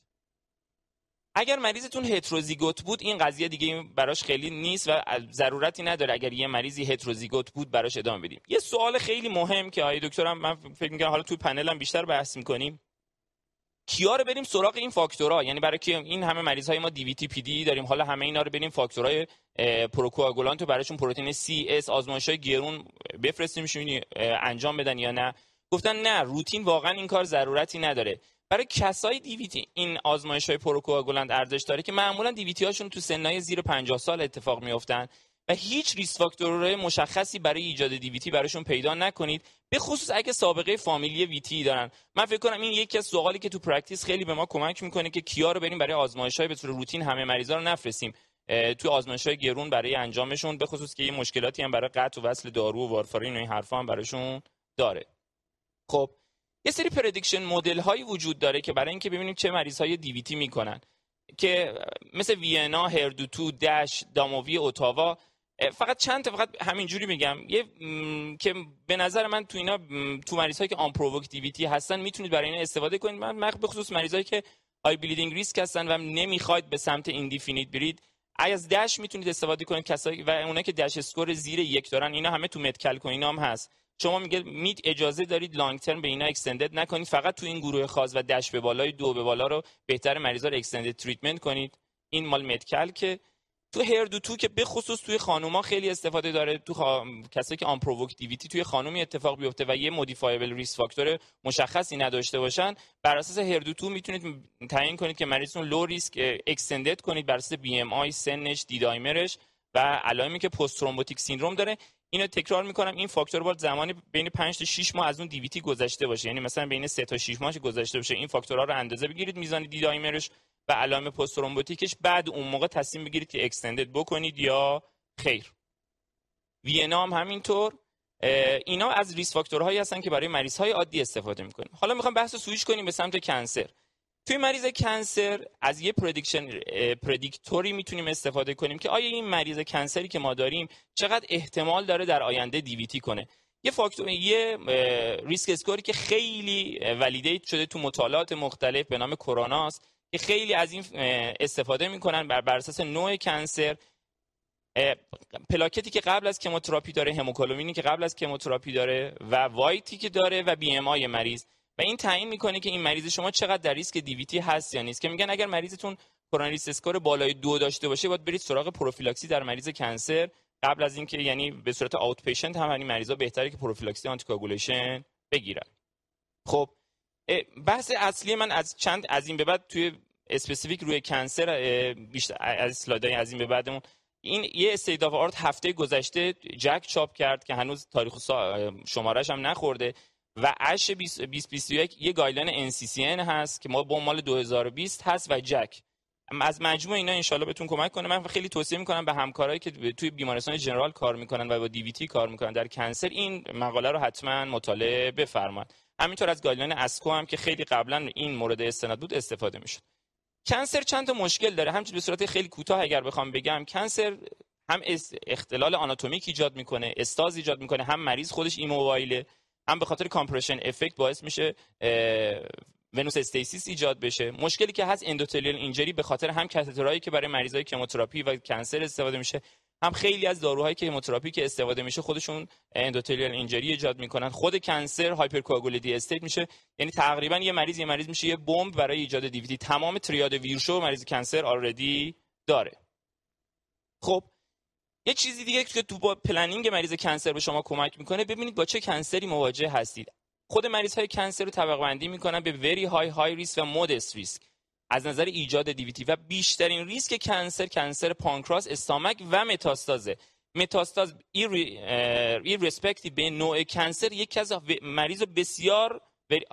اگر مریضتون هتروزیگوت بود این قضیه دیگه براش خیلی نیست و ضرورتی نداره اگر یه مریضی هتروزیگوت بود براش ادامه بدیم. یه سوال خیلی مهم که آقای دکترم من فکر می‌کنم حالا توی پنلم بیشتر بحث می‌کنیم. کیا رو بریم سراغ این فاکتورها؟ یعنی برای که این همه مریض های ما DVT PTE داریم حالا همه اینا رو بریم فاکتورهای procoagulant براشون پروتئین C S آزمایش های گرون بفرستیم انجام بدن یا نه. گفتن نه روتین واقعا این کار ضرورتی نداره. برای کسای DVT این آزمایش های procoagulant ارزش داره که معمولا DVT هاشون تو سنای زیر 50 سال اتفاق میافتن و هیچ risk factor های مشخصی برای ایجاد DVT براشون پیدا نکنید به خصوص اگه سابقه فامیلی VTE دارن. من فکر کنم این یکی از سوالی که تو practice خیلی به ما کمک می‌کنه که کیا رو بریم برای آزمایش های به طور روتین همه مریضا رو نفرستیم. تو آزمایش های گرون برای انجامشون به خصوص که یه مشکلاتی هم برای قطع و وصل دارو و وارفارین و این حرفا هم براشون داره. خب یه سری prediction model هایی وجود داره که برای اینکه ببینیم چه مریض های DVT می‌کنن. که مثل Vienna، HERDOO2، DASH، DAMOVES، Ottawa فقط چند تا فقط همینجوری میگم. یه که به نظر من تو اینا تو مریض هایی که unprovoked DVT هستن می‌تونید برای اینا استفاده کنید. من به خصوص مریضایی که high bleeding risk هستن و نمی‌خواید به سمت indefinite برید از DASH می‌تونید استفاده کنید. کسایی و اونا که DASH score زیر یک دارن اینا همه تو MedCalc اینا هم هست. شما میگه might اجازه دارید long term به اینا extended نکنید. فقط تو این گروه خاص و DASH به بالای دو به بالا رو بهتر مریضا رو extended treatment کنید. این مال MedCalc که تو HERDOO2 که به خصوص توی خانوما خیلی استفاده داره. تو خا... کسایی که آن توی خانومی اتفاق بیفته و یه modifiable risk factor مشخصی نداشته باشن بر اساس HERDOO2 می‌تونید تعیین کنید که مریضتون low risk extended کنید بر اساس BMI سنش D-dimer ش و علائمی که post thrombotic syndrome داره. اینو تکرار می‌کنم این فاکتور باید زمانی بین 5 تا 6 ماه از اون DVT گذشته باشه. یعنی مثلا بین 3 تا 6 ماه گذشته باشه. این فاکتورها رو اندازه بگیرید میزان D-dimer ش و علائم post thrombotic ش بعد اون موقع تصمیم بگیرید که extended بکنید یا خیر. Vienna هم همینطور. اینا از risk factor هایی هستن که برای مریض های عادی استفاده می‌کنیم. حالا می‌خوام بحث سویش کنیم به سمت cancer. توی مریض cancer از یه prediction predictor ی می‌تونیم استفاده کنیم که آیا این مریض cancer ی که ما داریم چقدر احتمال داره در آینده DVT کنه. یه فاکتور یه risk score ی که خیلی validate شده تو مطالعات مختلف به نام Khorana ست که خیلی از این استفاده می‌کنن بر, بر اساس نوع cancer. پلاکتی که قبل از chemotherapy داره هموگلوبینی که قبل از chemotherapy داره و white ی که داره و BMI مریض. و این تعیین می‌کنه که این مریض شما چقدر در ریسک DVT هست یا نیست. که میگن اگر مریضتون Khorana score بالای دو داشته باشه باید برید سراغ پروفیلاکسی در مریض cancer. قبل از اینکه یعنی به صورت outpatient هم این مریضا بهتره که پروفیلاکسی anticoagulation بگیرن. خب بحث اصلی من از چند از این به بعد توی specific روی cancer بیشتر از اسلایدهای از این به بعدمون. این یه state of the art هفته گذشته JACC چاپ کرد که هنوز تاریخ شمارش هم نخورده. و ASH 2021 یه guideline NCCN هست که ما با مال 2020 هست و JACC. از مجموع اینا انشالله بهتون کمک کنه. من خیلی توصیه می‌کنم به همکارایی که توی بیمارستان general کار می‌کنن و با DVT کار می‌کنن در cancer این مقاله رو حتما مطالعه بفرمایید. همینطور از guideline ASCO هم که خیلی قبلا این مورد استناد بود استفاده می‌شد. cancer چند تا مشکل داره. همچنین به صورت خیلی کوتاه اگر بخوام بگم cancer هم اختلال آناتومیک ایجاد می‌کنه استاز ایجاد می‌کنه هم مریض خودش immobile ه. هم به خاطر compression effect باعث میشه venous stasis ایجاد بشه. مشکلی که هست endothelial injury به خاطر هم کاتترایی که برای مریضای chemotherapy و cancer استفاده میشه هم خیلی از داروهایی که chemotherapy که استفاده میشه خودشون endothelial injury ایجاد می‌کنن. خود cancer hypercoagulability state میشه. یعنی تقریبا یه مریض یه مریض میشه یه بمب برای ایجاد DVT تمام تریاد Virchow و مریض cancer already داره. خب یه چیزی دیگه که تو با planning مریض cancer به شما کمک می‌کنه ببینید با چه cancer ی مواجه هستید. خود مریض های cancer رو طبقه بندی می‌کنن به very high high risk و modest risk از نظر ایجاد DVT و بیشترین ریسک cancer cancer پانکراس stomach و متاستازه. متاستاز irrespective به نوع cancer یکی از مریض بسیار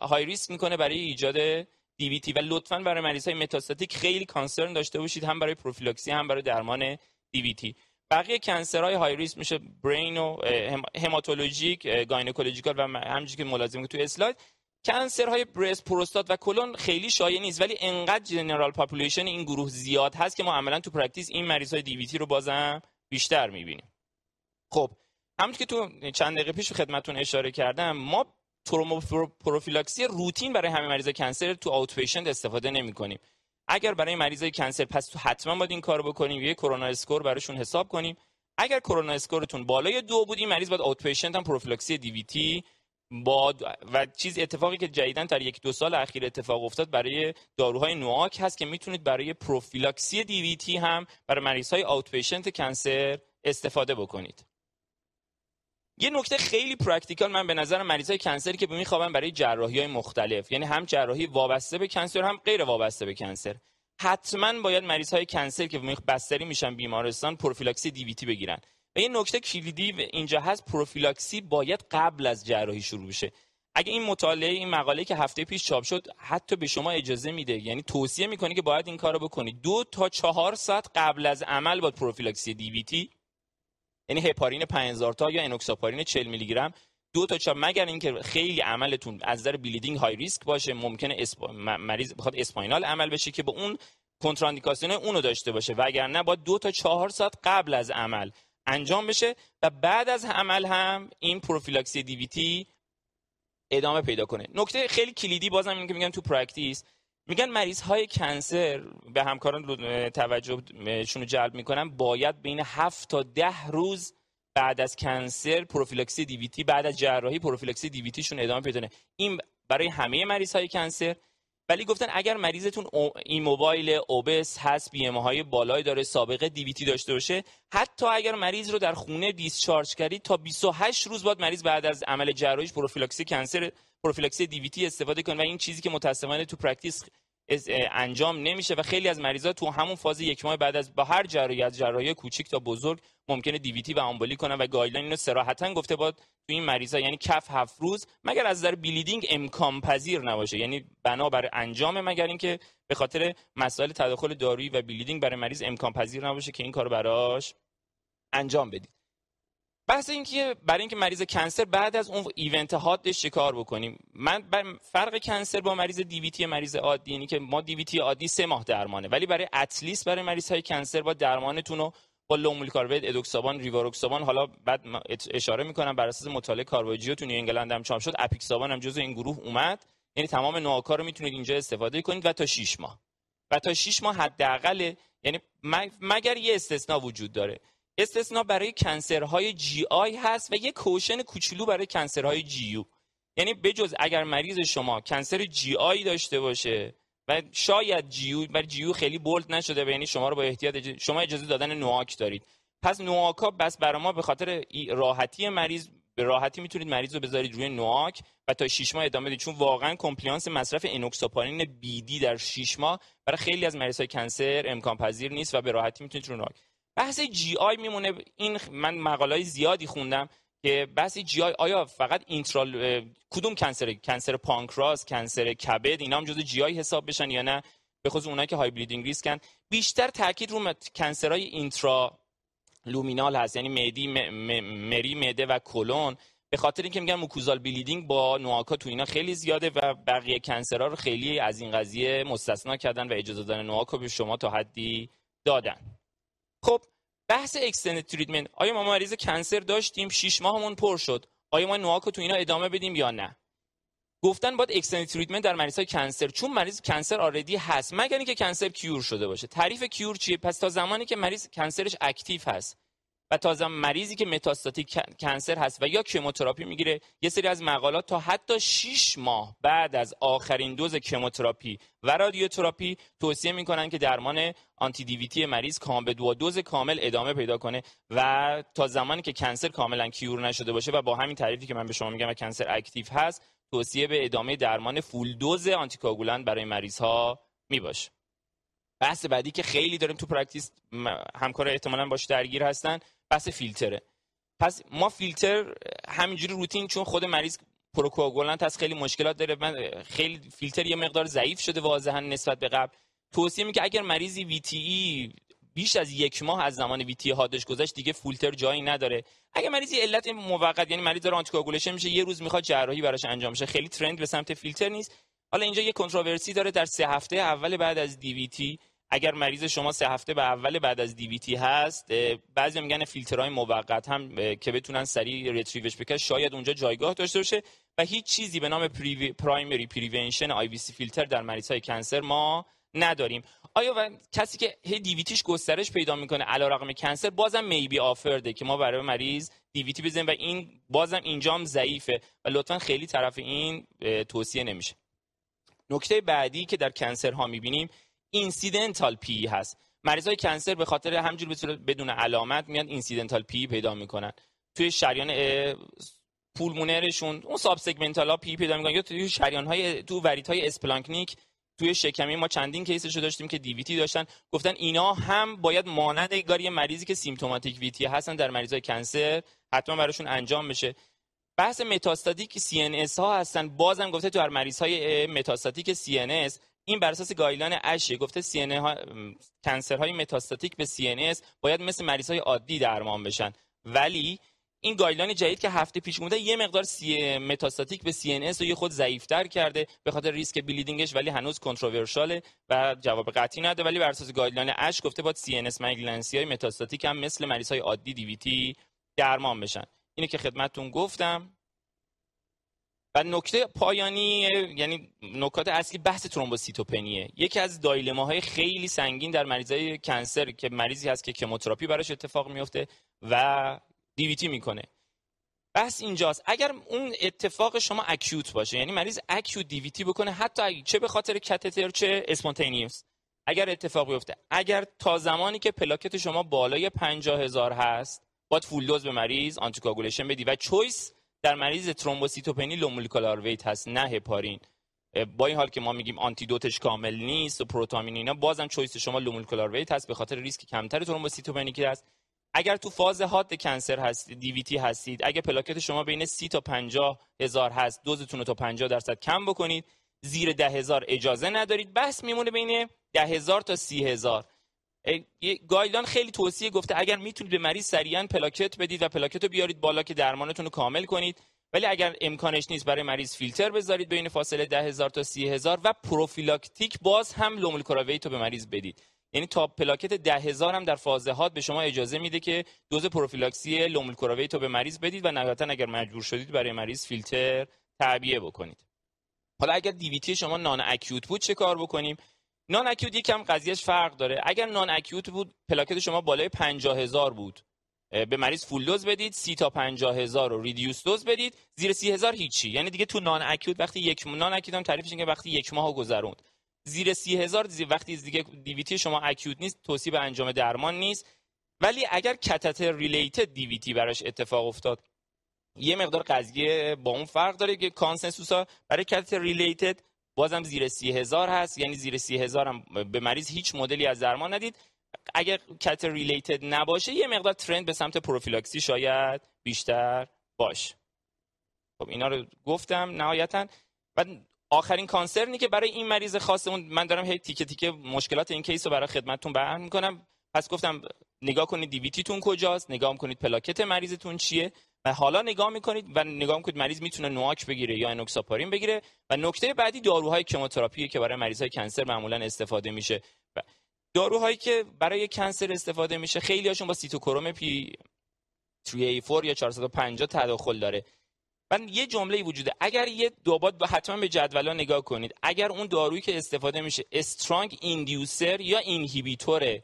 high risk می‌کنه برای ایجاد DVT و لطفا برای مریض های metastatic خیلی concern داشته باشید هم برای پروفیلاکسی هم برای درمان DVT بقیه cancer های high risk میشه brain و hematologic gynecological و همونجوری که ملازم تو اسلاید cancer های breast پروستات و کلون خیلی شایع نیست ولی انقدر general population این گروه زیاد هست که ما عملا تو practice این مریض های DVT رو بازم بیشتر می‌بینیم. خب همونطور که تو چند دقیقه پیش خدمتون اشاره کردم ما پروفیلاکسی روتین برای همه مریض cancer تو out استفاده نمی کنیم اگر برای مریضای cancer پس تو حتما باید این کارو بکنیم. یه Khorana score براشون حساب کنیم. اگر Khorana score تون بالای دو بود این مریض باید outpatient هم پروفیلاکسی DVT با و چیز اتفاقی که جدیدا در یک دو سال اخیر اتفاق افتاد برای داروهای NOAC هست که می‌تونید برای پروفیلاکسی DVT هم برای مریض های outpatient cancer استفاده بکنید. یه نکته خیلی practical من به نظر مریض های cancer ی که میخوابن برای جراحی های مختلف. یعنی هم جراحی وابسته به cancer هم غیر وابسته به cancer. حتما باید مریض های cancer که بستری میشن بیمارستان پروفیلاکسی DVT بگیرن. و یه نکته کلیدی اینجا هست پروفیلاکسی باید قبل از جراحی شروع بشه. اگه این مطالعه این مقاله که هفته پیش چاپ شد حتی به شما اجازه میده. یعنی توصیه می‌کنه که باید این کارو بکنید دو تا چهار ساعت قبل از عمل با پروفیلاکسی DVT یعنی هپارین 5000 تا یا انوکساپارین 40 میلی گرم. دو تا چهار مگر اینکه خیلی عملتون از نظر bleeding high risk باشه ممکنه اسپا... مریض بخواد spinal عمل بشه که به اون کنتراندیکاسیون اونو داشته باشه. وگرنه با دو تا چهار ساعت قبل از عمل انجام بشه و بعد از عمل هم این پروفیلاکسی DVT ادامه پیدا کنه. نکته خیلی کلیدی بازم این که میگن تو practice میگن مریض های cancer به همکاران توجهشون رو جلب می‌کنن. باید بین 7 تا 10 روز بعد از cancer پروفیلاکسی DVT بعد از جراحی پروفیلاکسی DVT شون ادامه پیدا این برای همه مریض های cancer ولی گفتن اگر مریضتون immobile obese هست BMI بالایی داره سابقه DVT داشته باشه حتی اگر مریض رو در خونه discharge کردید تا 28 روز بعد مریض بعد از عمل جراحیش پروفیلاکسی cancer پروفیلاکسی DVT استفاده کنه. و این چیزی که متاسفانه تو practice انجام نمیشه و خیلی از مریضا تو همون فاز یک ماه بعد از با هر جراحی از جراحی کوچیک تا بزرگ ممکنه DVT و آمبولی کنن و guideline اینو صراحتا گفته بود تو این مریضا یعنی کف هفت روز مگر از نظر bleeding امکان پذیر نباشه. یعنی بنابر انجام مگر اینکه به خاطر مسائل تداخل دارویی و bleeding برای مریض امکان پذیر نباشه که این کارو براش انجام بدید. بحث این که برای اینکه مریض cancer بعد از اون event حادش چه کار بکنیم؟ من فرق cancer با مریض DVT مریض عادی اینی که ما DVT عادی سه ماه درمانه ولی برای at least برای مریض های cancer با درمانتون رو با low molecular weight ادوکسابان ریواروکسابان حالا بعد اشاره می‌کنم بر اساس مطالعه Caravaggio تو انگلند هم چاپ شد اپیکسابان هم جزو این گروه اومد. یعنی تمام NOAC ا رو می‌تونید اینجا استفاده کنید و تا 6 ماه. و تا 6 ماه حداقل یعنی مگر یه استثنا وجود داره؟ استثنا برای cancer های GI هست و یه caution کوچولو برای cancer های GU. یعنی بجز اگر مریض شما cancer GI داشته باشه و شاید GU برای GU خیلی bold نشده و یعنی شما رو با احتیاط شما اجازه دادن NOAC دارید. پس NOAC ا بس برای ما به خاطر راحتی مریض به راحتی می‌تونید مریض رو بذارید روی NOAC و تا 6 ماه ادامه بدید. چون واقعا compliance مصرف انوکساپارین BD در 6 ماه برای خیلی از مریض های cancer امکان پذیر نیست و به راحتی می‌تونید روی NOAC. بحث GI میمونه. این من مقاله زیادی خوندم که بحث GI آیا فقط enteral کدوم cancer cancer پانکراس cancer کبد اینا هم جزو GI حساب بشن یا نه؟ به خصوص اونایی که high bleeding risk ن بیشتر تاکید رو cancer های intraluminal هست. یعنی معدی مری معده و کلون. به خاطر اینکه میگن mucosal bleeding با NOAC ا تو اینا خیلی زیاده و بقیه cancer ها رو خیلی از این قضیه مستثنا کردن و اجازه دادن NOAC ا به شما تا حدی دادن. خب بحث extended treatment آیا ما مریض cancer داشتیم؟ 6 ماهمون پر شد. آیا ما NOAC و تو اینا ادامه بدیم یا نه؟ گفتن باید extended treatment در مریض های cancer چون مریض cancer آردی هست مگر اینکه cancer cure شده باشه. تعریف cure چیه؟ پس تا زمانی که مریض cancer ش active هست. و تازه مریضی که metastatic cancer هست و یا chemotherapy می‌گیره. یه سری از مقالات تا حتی 6 ماه بعد از آخرین دوز chemotherapy و رادیوتراپی توصیه می‌کنن که درمان anti DVT مریض کام به دو دوز کامل ادامه پیدا کنه و تا زمانی که cancer کاملا cure نشده باشه و با همین تعریفی که من به شما میگم و cancer active هست توصیه به ادامه درمان full dose آنتیکاگولان برای مریض ها می‌باشه. بحث بعدی که خیلی داریم تو practice همکار احتمالا باش درگیر هستن بحث فیلتره. پس ما فیلتر همینجوری روتین چون خود مریض procoagulant هست خیلی مشکلات داره. من خیلی فیلتر یه مقدار ضعیف شده واضحا نسبت به قبل. توصیه می که اگر مریضی VTE بیش از یک ماه از زمان VTE حادش گذشت دیگه فیلتر جایی نداره. اگر مریضی علت موقت یعنی مریض داره anticoagulation میشه یه روز می‌خواد جراحی براش انجام شه خیلی trend به سمت فیلتر نیست. حالا اینجا یه controversy داره. در سه هفته اول بعد از DVT اگر مریض شما سه هفته به اول بعد از DVT هست بعضی میگن فیلترهای موقت هم که بتونن سریع retrieve ش بکنن. شاید اونجا جایگاه داشته باشه و هیچ چیزی به نام primary prevention IVC filter در مریض های cancer ما نداریم. آیا و کسی که هی DVT یش گسترش پیدا می‌کنه علیرغم cancer بازم may be offered ه که ما برای مریض DVT بزنیم و این بازم اینجام ضعیفه. و لطفا خیلی طرف این توصیه نمیشه. نکته بعدی که در cancer ها می‌بینیم incidental PE هست. مریض های cancer به خاطر همجور بدون علامت میان incidental PE پیدا می‌کنن. توی شریان pulmonary شون اون subsegmental ها PE پیدا می‌کنن. یا توی شریان های تو ورید های splanchnic توی شکمی ما چندین case ش رو داشتیم که DVT داشتن. گفتن اینا هم باید مانند گاری مریضی که symptomatic VTE هستن در مریضای cancer حتما براشون انجام بشه. بحث metastatic CNS ها هستن. بازم گفته تو هر مریض های metastatic CNS این بر اساس guideline ASH ه گفته CNS ها cancer های metastatic به CNS باید مثل مریض های عادی درمان بشن. ولی این guideline جدید که هفته پیش بوده یه مقدار سی metastatic به CNS رو یه خورده ضعیفتر کرده به خاطر ریسک bleeding ش ولی هنوز controversial ه و جواب قطعی نده ولی بر اساس guideline ASH گفته باید CNS malignancy های metastatic هم مثل مریض های عادی DVT درمان بشن. اینه که خدمتتون گفتم. و نکته پایانی یعنی نکات اصلی بحث ترومبوسیتوپنیه. یکی از های خیلی سنگین در مریضای cancer که مریضی هست که chemotherapy براش اتفاق میفته و DVT می‌کنه. پس اینجاست. اگر اون اتفاق شما acute باشه یعنی مریض acute DVT بکنه حتی چه به خاطر کاتتر چه spontaneous اگر اتفاق بیفته. اگر تا زمانی که پلاکت شما بالای 50 هزار هست باید full dose به مریض anticoagulation بدی و choice در مریض ترومبوسیتوپنی low molecular weight هست نه هپارین. با این حال که ما میگیم antidote ش کامل نیست و پروتامین اینا بازم choice شما low molecular weight هست به خاطر ریسک کمتر ترومبوسیتوپنی که هست. اگر تو فاز حاد cancer هستید DVT هستید اگر پلاکت شما بین 30 تا 50 هزار هست دوزتون رو تا 50 درصد کم بکنید. زیر ده هزار اجازه ندارید. پس میمونه بین ده هزار تا سی هزار. guideline خیلی توصیه گفته اگر می‌تونید به مریض سریعا پلاکت بدید و پلاکت رو بیارید بالا که درمانتون رو کامل کنید. ولی اگر امکانش نیست برای مریض فیلتر بذارید بین فاصله ده هزار تا سی هزار و prophylactic باز هم low molecular weight رو به مریض بدید. یعنی تا پلاکت ده هزار هم در فاز حاد به شما اجازه میده که دوز پروفیلاکسی low molecular weight رو به مریض بدید و نهایتا اگر مجبور شدید برای مریض فیلتر تعبیه بکنید. حالا اگر DVT شما non acute بود چه کار بکنیم؟ non acute یکم قضیهش فرق داره. اگر non acute بود پلاکت شما بالای 50 هزار بود. به مریض full dose بدید سی تا 50 هزار رو reduce dose بدید زیر سی هزار هیچی. یعنی دیگه تو non acute وقتی یک non acute هم تعریفش که وقتی یک ماه گذروند. زیر سی هزار وقتی دیگه DVT شما acute نیست توصیه به انجام درمان نیست. ولی اگر catheter related DVT براش اتفاق افتاد یه مقدار قضیه با اون فرق داره که consensus ها برای catheter related بازم زیر سی هزار هست. یعنی زیر سی هزار هم به مریض هیچ مدلی از درمان ندید. اگر catheter related نباشه یه مقدار trend به سمت پروفیلاکسی شاید بیشتر باش. خب اینا رو گفتم نهایتا. و آخرین concern ی که برای این مریض خاصمون من دارم هی تیکه تیکه مشکلات این case رو برای خدمتتون بیان می‌کنم. پس گفتم نگاه کنید DVT تون کجاست؟ نگاه کنید پلاکت مریضتون چیه؟ حالا نگاه می‌کنید و نگاه می‌کنید مریض می‌تونه NOAC بگیره یا انوکساپارین بگیره و نکته بعدی داروهای chemotherapy که برای مریضای cancer معمولا استفاده میشه. داروهایی که برای cancer استفاده میشه خیلی هاشون با cytochrome P 3A4 یا 450 تداخل داره. و یه جمله وجوده. اگر یه دوبات با حتما به جدولا نگاه کنید. اگر اون دارویی که استفاده میشه استرانگ ایندیوسر یا اینهیبیتور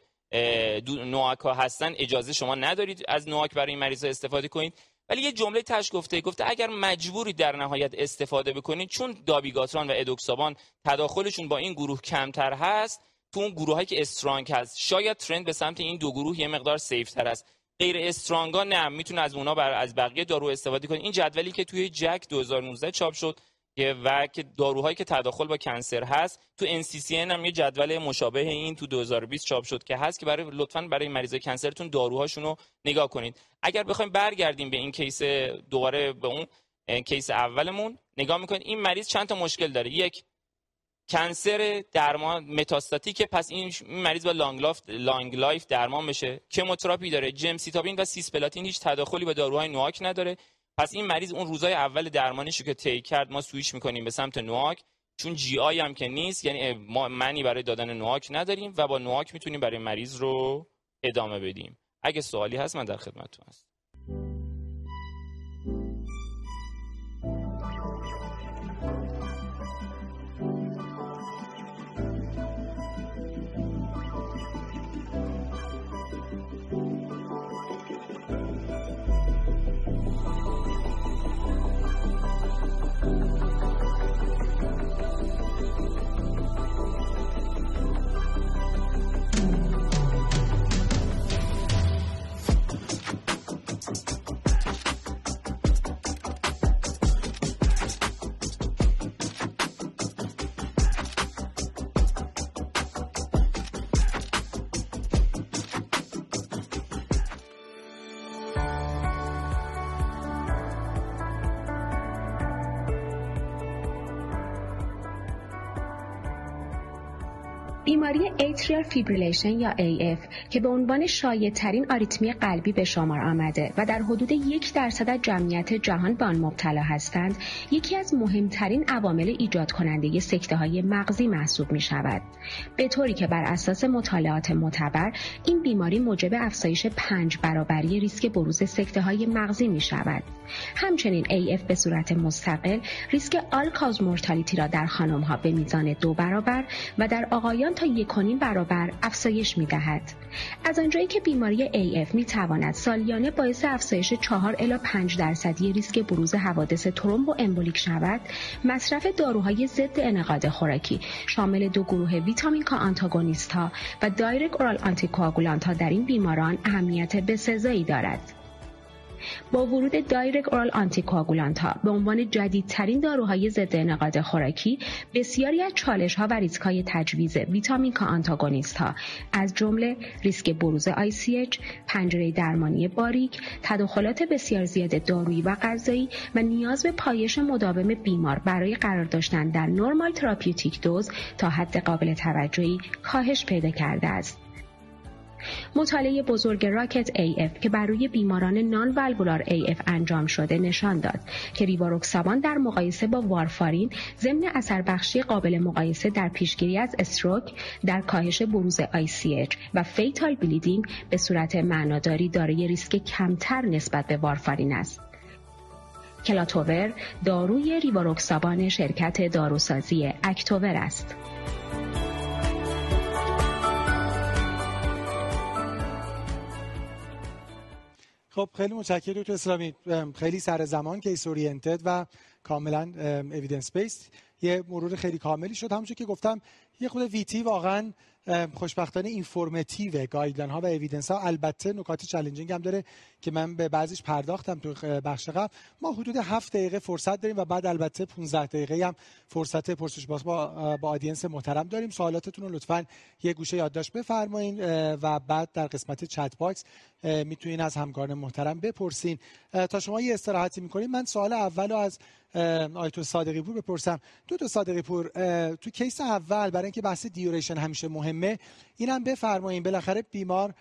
نواک ها هستن اجازه شما ندارید از نواک برای این مریض استفاده کنید. ولی یه جمله تش گفته گفته اگر مجبوری در نهایت استفاده بکنید چون دابیگاتران و ادوکسابان تداخلشون با این گروه کمتر هست تو اون گروه هایی که استرانگ هست. شاید ترند به سمت این دو گروه یه مقدار سیف تر است. غیر strong ا نه می‌تونه از اونا بر از بقیه دارو استفاده کنه. این جدولی که توی JACC 2019 چاپ شد و که داروهایی که تداخل با cancer هست تو NCCN هم یه جدول مشابه این تو 2020 چاپ شد که هست که برای لطفا برای مریضای cancer تون داروهاشون رو نگاه کنید. اگر بخوایم برگردیم به این case دوباره به اون case اولمون نگاه می‌کنید این مریض چند تا مشکل داره. یک cancer درمان metastatic پس این مریض با long life long life درمان بشه. chemotherapy داره جمسیتابین و سیسپلاتین هیچ تداخلی با داروهای NOAC نداره. پس این مریض اون روزای اول درمانش که طی کرد ما سویش می‌کنیم به سمت نواک. چون جی آی هم که نیست یعنی ما منی برای دادن نواک نداریم و با نواک می‌تونیم برای مریض رو ادامه بدیم. اگه سوالی هست من در خدمتتون هستم. بیماری atrial fibrillation یا AF که به عنوان شایع ترین آریتمی قلبی به شمار آمده و در حدود یک درصد از جمعیت جهان به آن مبتلا هستند یکی از مهمترین عوامل ایجاد کننده سکته های مغزی محسوب می شود به طوری که بر اساس مطالعات معتبر این بیماری موجب افزایش پنج برابری ریسک بروز سکته های مغزی می شود همچنین AF به صورت مستقل ریسک all cause mortality را در خانم ها به میزان دو برابر و در آقایان تا یکونیم برابر افزایش می دهد. از آنجایی که بیماری AF می تواند سالیانه باعث افزایش 4 الی 5 درصدی ریسک بروز حوادث thromboembolic شود، مصرف داروهای ضد انعقاد خوراکی شامل دو گروه vitamin K antagonist ها و direct oral anticoagulant ها در این بیماران اهمیت بسزایی دارد. با ورود direct oral anticoagulant ها به عنوان جدیدترین داروهای ضد انعقاد خوراکی بسیاری از چالش ها و ریسک های تجویز vitamin K antagonist ها از جمله ریسک بروز ICH، پنجره درمانی باریک، تداخلات بسیار زیاد دارویی و غذایی و نیاز به پایش مداوم بیمار برای قرار داشتن در normal therapeutic dose تا حد قابل توجهی کاهش پیدا کرده است. مطالعه بزرگ ROCKET AF که بر روی بیماران non-valvular AF انجام شده نشان داد که ریواروکسابان در مقایسه با وارفارین ضمن اثر بخشی قابل مقایسه در پیشگیری از stroke در کاهش بروز ICH و fatal bleeding به صورت معناداری دارای ریسک کمتر نسبت به وارفارین است. کلاتوور داروی ریواروکسابان شرکت داروسازی اکتوور است. خب خیلی متشکرم دکتر اسلامی. خیلی سر زمان case oriented و کاملا evidence based یه مرور خیلی کاملی شد. همونجور که گفتم یه خود VTE واقعا خوشبختانه informative guideline ها و evidence ها. البته نکات challenging هم داره. که من به بعضیش پرداختم تو بخش قبل. ما حدود 7 دقیقه فرصت داریم و بعد البته 15 دقیقه هم فرصت پرسش باز با با audience محترم داریم. سوالاتتون رو لطفا یه گوشه یادداشت بفرمایید و بعد در قسمت chat box می‌تونین از همکاران محترم بپرسین. تا شما یه استراحتی می‌کنید من سوال اول رو از آقای دکتر صادقی پور بپرسم. دکتر صادقی پور تو case اول برای اینکه بحث duration همیشه مهمه اینم بفرمایید بالاخره بیمار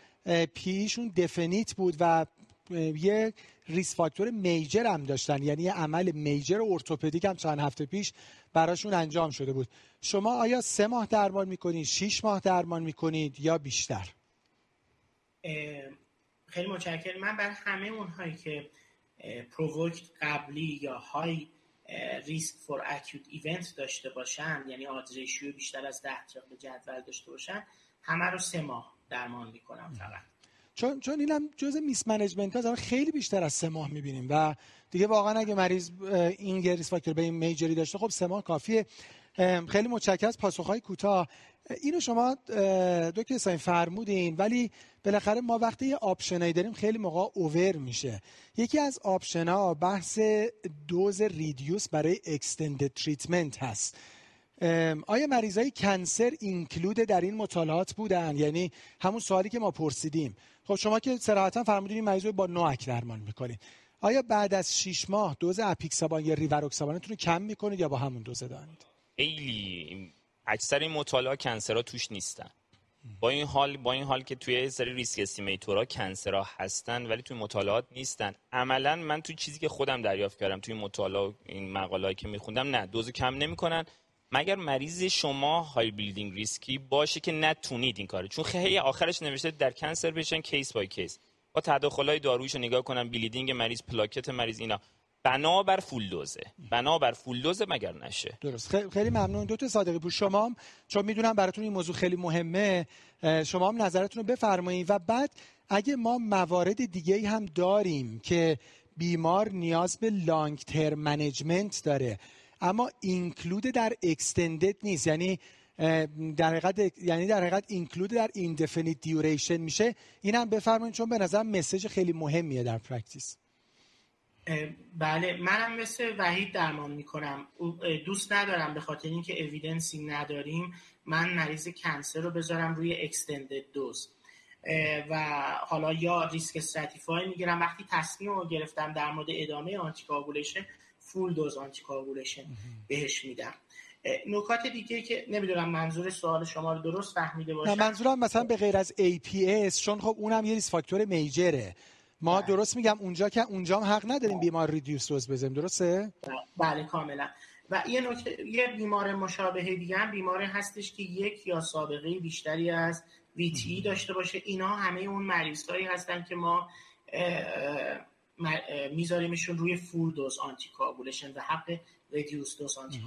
PE شون definite بود و یه risk factor major هم داشتن. یعنی یه عمل major orthopedic هم چند هفته پیش براشون انجام شده بود. شما آیا سه ماه درمان می‌کنید شیش ماه درمان می‌کنید یا بیشتر؟ خیلی متشکرم. من بر همه اونهایی که provoked قبلی یا high risk for acute event داشته باشن یعنی odds بیشتر از ده به جدول داشته باشن همه رو سه ماه درمان می‌کنم فقط. چون چون اینم جزء mismanagement ها خیلی بیشتر از سه ماه می‌بینیم و دیگه واقعا اگه مریض این risk factor به این major ی داشته خب سه ماه کافیه. خیلی متشکرم از پاسخهای کوتاه. اینو شما دکتر ساین فرمودین ولی بالاخره ما وقتی یه option ایی داریم خیلی موقع over میشه. یکی از option ا بحث dose reduce برای extended treatment هست. آیا مریضای cancer include در این مطالعات بودن؟ یعنی همون سوالی که ما پرسیدیم. خب شما که صراحتا فرمودین این مریض با NOAC درمان می‌کنید آیا بعد از 6 ماه دوز اپیکسابان یا ریواروکسابانتون رو کم می‌کنید یا با همون دوز دارید؟ خیلی. اکثر این مطالعه cancer ها توش نیستن. با این حال با این حال که توی سری risk estimator ها cancer ها هستن ولی توی مطالعات نیستن. عملا من توی چیزی که خودم دریافت کردم توی مطالعه این مقاله‌ای که میخوندم نه. دوز کم نمی‌کنن. مگر مریض شما high bleeding risk ی باشه که نتونید این کارو؟ چون خیلی آخرش نوشته در cancer patient case by case با تداخلای دارویش نگاه کنم bleeding مریض پلاکت مریض اینا. بنابر full dose ه بنابر full dose ه مگر نشه؟ درست. خیلی ممنون. دکتر صادقی پور شما چون می‌دونم براتون این موضوع خیلی مهمه شما هم نظرتون رو بفرمایید و بعد اگه ما موارد دیگه هم داریم که بیمار نیاز به long term management داره اما include در extended نیست. یعنی در حقیقت یعنی در حقیقت include در indefinite duration میشه. اینم بفرمایید چون به نظر message خیلی مهمیه در practice بله منم مثل وحید درمان می‌کنم. دوست ندارم به خاطر اینکه evidence ی نداریم. من مریض cancer رو بذارم روی extended dose و حالا یا risk stratify می‌گیرم. وقتی تصمیم رو گرفتم در مورد ادامه anticoagulation full dose anticoagulation بهش میدم. نکات دیگه که نمی‌دونم منظور سوال شما رو درست فهمیده باشم. منظورم مثلا به غیر از APS چون خب اونم یه ریس فاکتور میجره. ما بله. درست میگم اونجا که اونجا هم حق نداریم بیمار ریدیوس دوز بزنیم درسته؟ بله کاملا. و یه نکته یه بیمار مشابه دیگه هم بیماری هستش که یک یا سابقه بیشتری از ویتی داشته باشه. اینا همه اون مریض هایی هستن که ما میذاریمشون روی فول دوز آنتی و حق ریدیوس دوز آنتی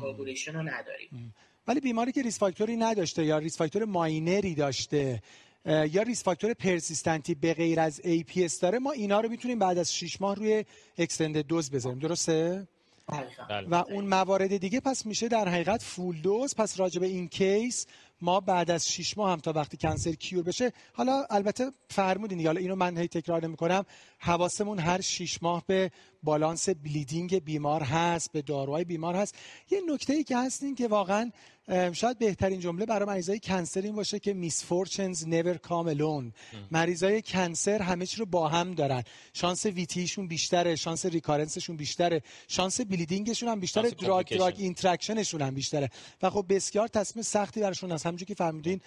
رو نداریم. ولی بیماری که risk factor ی نداشته یا risk factor minor ی داشته یا risk factor persistent ی به غیر از APS داره ما اینا رو می‌تونیم بعد از 6 ماه روی extend dose بذاریم درسته؟ و اون موارد دیگه پس میشه در حقیقت full dose پس راجع به این case ما بعد از 6 ماه هم تا وقتی cancer cure بشه حالا البته فرمودین حالا اینو من هی تکرار نمی‌کنم حواسمون هر 6 ماه به balance bleeding بیمار هست به داروهای بیمار هست. یه نکته ای که هست این که واقعا شاید بهترین جمله برای مریضای cancer این باشه که misfortunes never come alone. مریضای cancer همه چی رو با هم دارن. شانس VTE شون بیشتره شانس recurrence شون بیشتره شانس bleeding شون هم بیشتره drug drug interaction شون هم بیشتره. و خب بسیار تصمیم سختی براشون هست. همونجوری که فهمیدین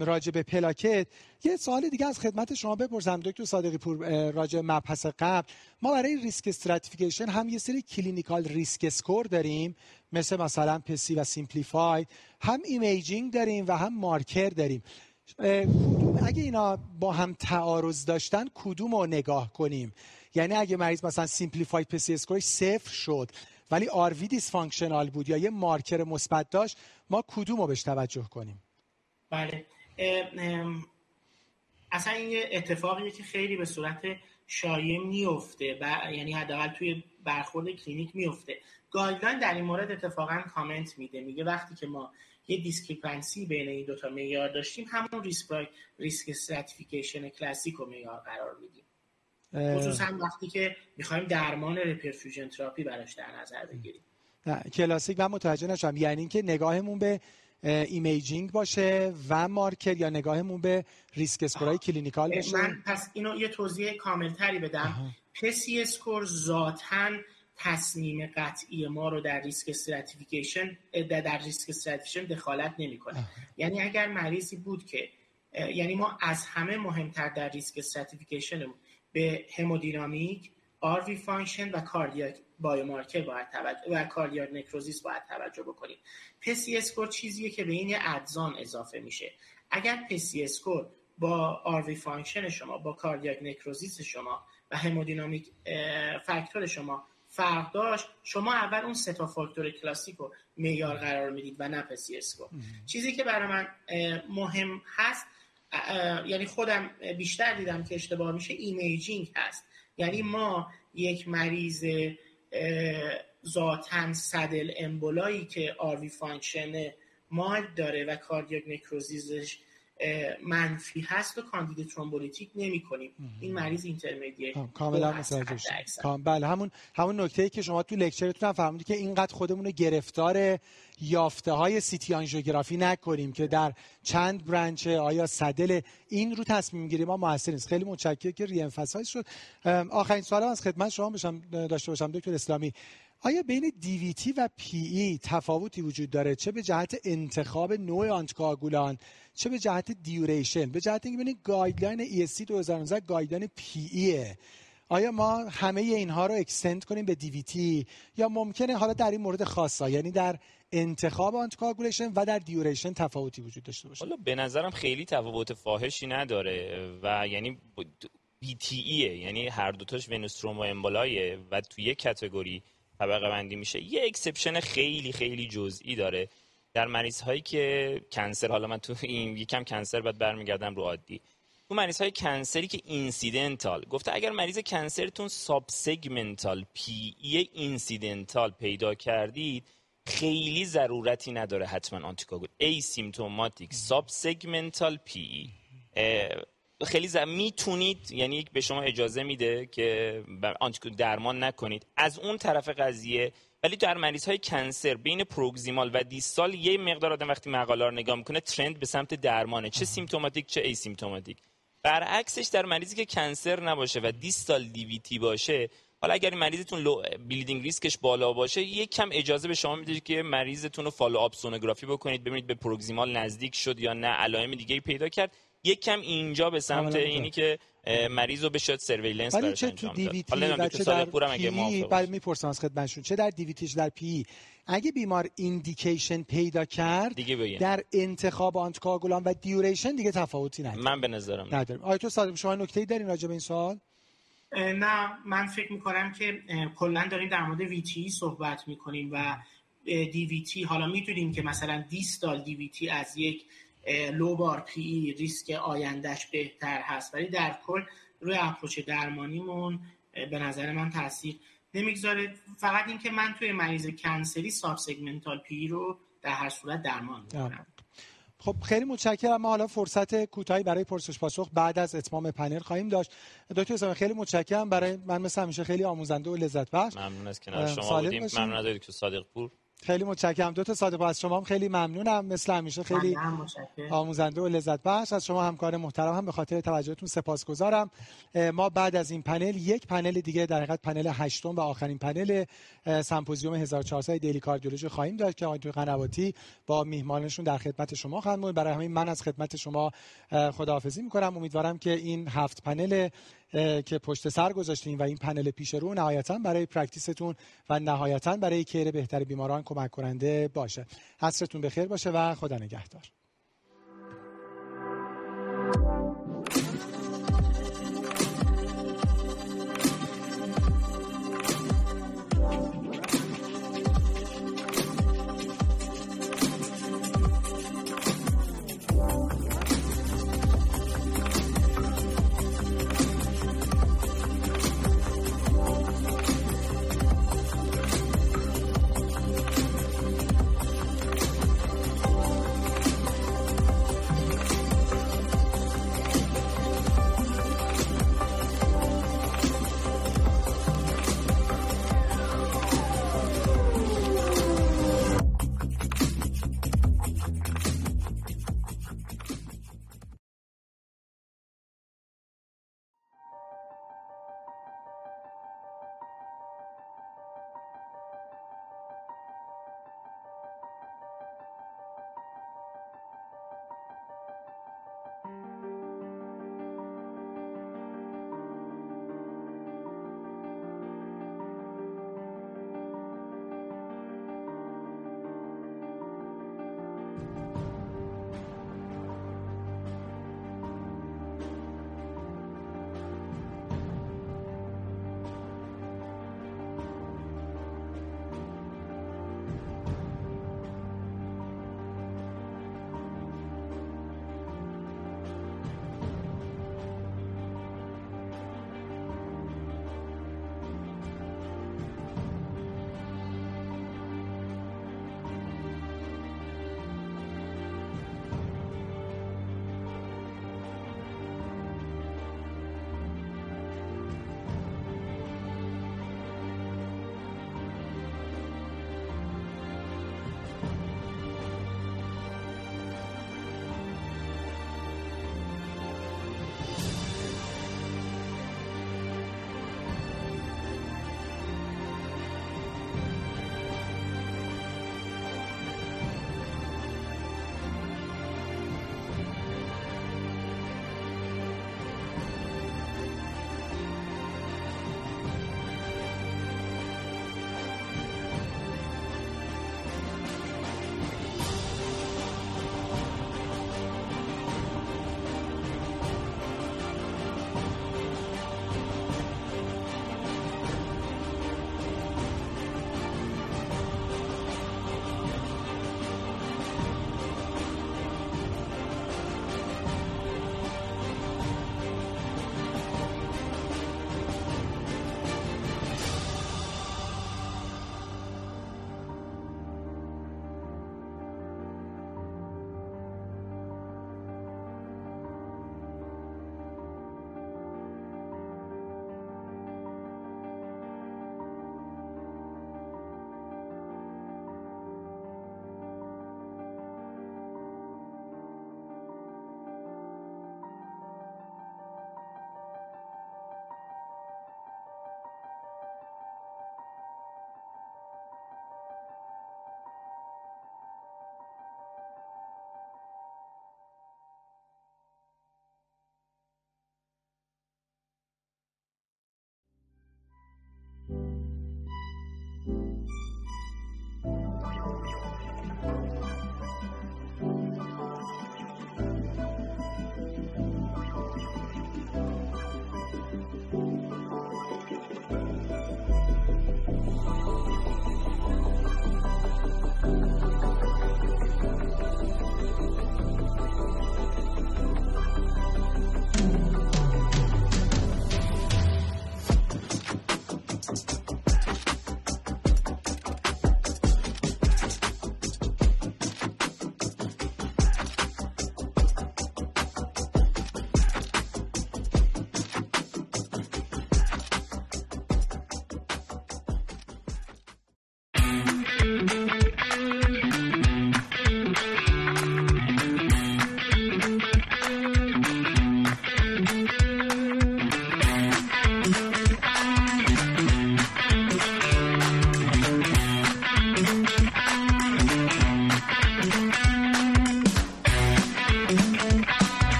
راجع به پلاکت. یه سوال دیگه از خدمت شما بپرسم دکتر صادقی پور راجع مبحث قبل. ما برای risk stratification هم یه سری clinical risk score داریم مثل مثلا PESI و simplified هم imaging داریم و هم مارکر داریم. اگه اینا با هم تعارض داشتن کدوم رو نگاه کنیم؟ یعنی اگه مریض مثلا simplified PESI score ش صفر شد ولی RV dysfunctional بود یا یه مارکر مثبت داشت ما کدوم رو بهش توجه کنیم؟ بله. اصلا این یه اتفاقیه که خیلی به صورت شایع میفته. و یعنی حداقل توی برخورد کلینیک میفته. guideline در این مورد اتفاقا کامنت میده. میگه وقتی که ما یه discrepancy بین این دوتا معیار داشتیم همون risk risk stratification کلاسیک رو معیار قرار میدیم. خصوصا وقتی که می‌خوایم درمان reperfusion therapy براش در نظر بگیریم. کلاسیک من متوجه نشم یعنی اینکه نگاهمون به imaging باشه و مارکر یا نگاهمون به risk score ای clinical باشه. من پس اینو یه توضیح کامل تری بدم PESI score ذاتاً تصمیم قطعی ما رو در risk stratification در risk stratification دخالت نمی‌کنه. یعنی اگر مریضی بود که یعنی ما از همه مهمتر در risk stratification به hemodynamic RV function و cardiac biomarker باید توجه و cardiac necrosis باید توجه بکنیم. PESI score چیزیه که به این adds on اضافه میشه. اگر PESI score با RV function شما با cardiac necrosis شما و hemodynamic factor شما فرق داشت شما اول اون سه تا فاکتور کلاسیک رو معیار قرار می‌دید و نه PESI score چیزی که برای من مهم هست یعنی خودم بیشتر دیدم که اشتباه میشه imaging هست. یعنی ما یک مریض ذاتاً saddle emboli ای که RV function ماد داره و cardiac necrosis ش منفی هست و کاندید thrombolytic نمی کنیم. این مریض intermediate کاملا متوجه بله همون همون نکته ای که شما تو lecture تون هم فرمودید که اینقدر خودمون رو گرفتار یافته های CT angiography نکنیم که در چند branch آیا saddle این رو تصمیم گیری ما موثر نیست. خیلی متشکرم که ری شد. آخرین سوالم از خدمت شما بشم داشته باشم دکتر اسلامی. آیا بین DVT و PE تفاوتی وجود داره؟ چه به جهت انتخاب نوع anticoagulant چه به جهت duration به جهت اینکه ببینید guideline ESC 2019 guideline PE ه آیا ما همه اینها رو extend کنیم به DVT یا ممکنه حالا در این مورد خاصا یعنی در انتخاب anticoagulation و در duration تفاوتی وجود داشته باشه؟ حالا به نظرم خیلی تفاوت فاحشی نداره و یعنی ایه یعنی هر دوتاش venous thromboemboli ه و توی یک category طبقه بندی میشه. یه exception خیلی خیلی جزئی داره در مریض هایی که cancer حالا من تو این یکم cancer بعد برمیگردم رو عادی. تو مریض های cancer ی که incidental گفته اگر مریض cancer تون subsegmental PE incidental پیدا کردید خیلی ضرورتی نداره حتما anticoagul. asymptomatic subsegmental PE خیلی زم می‌تونید یعنی به شما اجازه میده که درمان نکنید. از اون طرف قضیه ولی در مریض های cancer بین proximal و distal یه مقدار آدم وقتی مقاله رو نگاه می‌کنه trend به سمت درمانه. چه symptomatic چه asymptomatic برعکسش در مریضی که cancer نباشه و distal DVT باشه حالا اگر مریضتون low risk ش بالا باشه یک کم اجازه به شما میده که مریضتون رو follow up سونوگرافی بکنید ببینید به proximal نزدیک شد یا نه علائم دیگه پیدا کرد. یک کم اینجا به سمت اینی که مریض رو بشه surveillance ولی چه تو DVT و چه در PE بله می‌پرسم از خدمتشون. چه در DVT ش در PE اگه بیمار indication پیدا کرد دیگه در انتخاب anticoagulant و duration دیگه تفاوتی نداره. من به نظرم نداریم. آیا تو صادق شما نکته‌ای دارین راجع به این سوال؟ نه. من فکر می‌کنم که کلا داریم در مورد VTE صحبت می‌کنیم و DVT حالا می‌دونیم که مثلا distal DVT از یک lobar PE ریسک آیندهش بهتر هست. ولی در کل روی approach درمانیمون به نظر من تاثیر نمی‌گذاره. فقط اینکه من توی مریض cancer ی subsegmental PE رو در هر صورت درمان می‌کنم. خب خیلی متشکرم. ما حالا فرصت کوتاهی برای پرسش پاسخ بعد از اتمام پنل خواهیم داشت. دکتر اسلامی خیلی متشکرم. برای من مثل همیشه خیلی آموزنده و لذت بخش ممنون از کنار شما بودیم. ممنون از دکتر صادق پور خیلی متشکرم. دو تا صادق از شما هم خیلی ممنونم. مثل همیشه خیلی آموزنده و لذت بخش. از شما همکار محترم هم به خاطر توجهتون سپاسگزارم. ما بعد از این پنل یک پنل دیگه در حقیقت پنل هشتم و آخرین پنل سمپوزیوم 1400 Daily Cardiology خواهیم داشت که آقای قنواتی با میهمانشون در خدمت شما خواهند بود. برای همین من از خدمت شما خداحافظی می‌کنم. امیدوارم که این هفت پنل که پشت سر گذاشتیم و این پنل پیش رو نهایتا برای practice تون و نهایتا برای care بهتر بیماران کمک کننده باشه. عصرتون بخیر باشه و خدا نگهدار.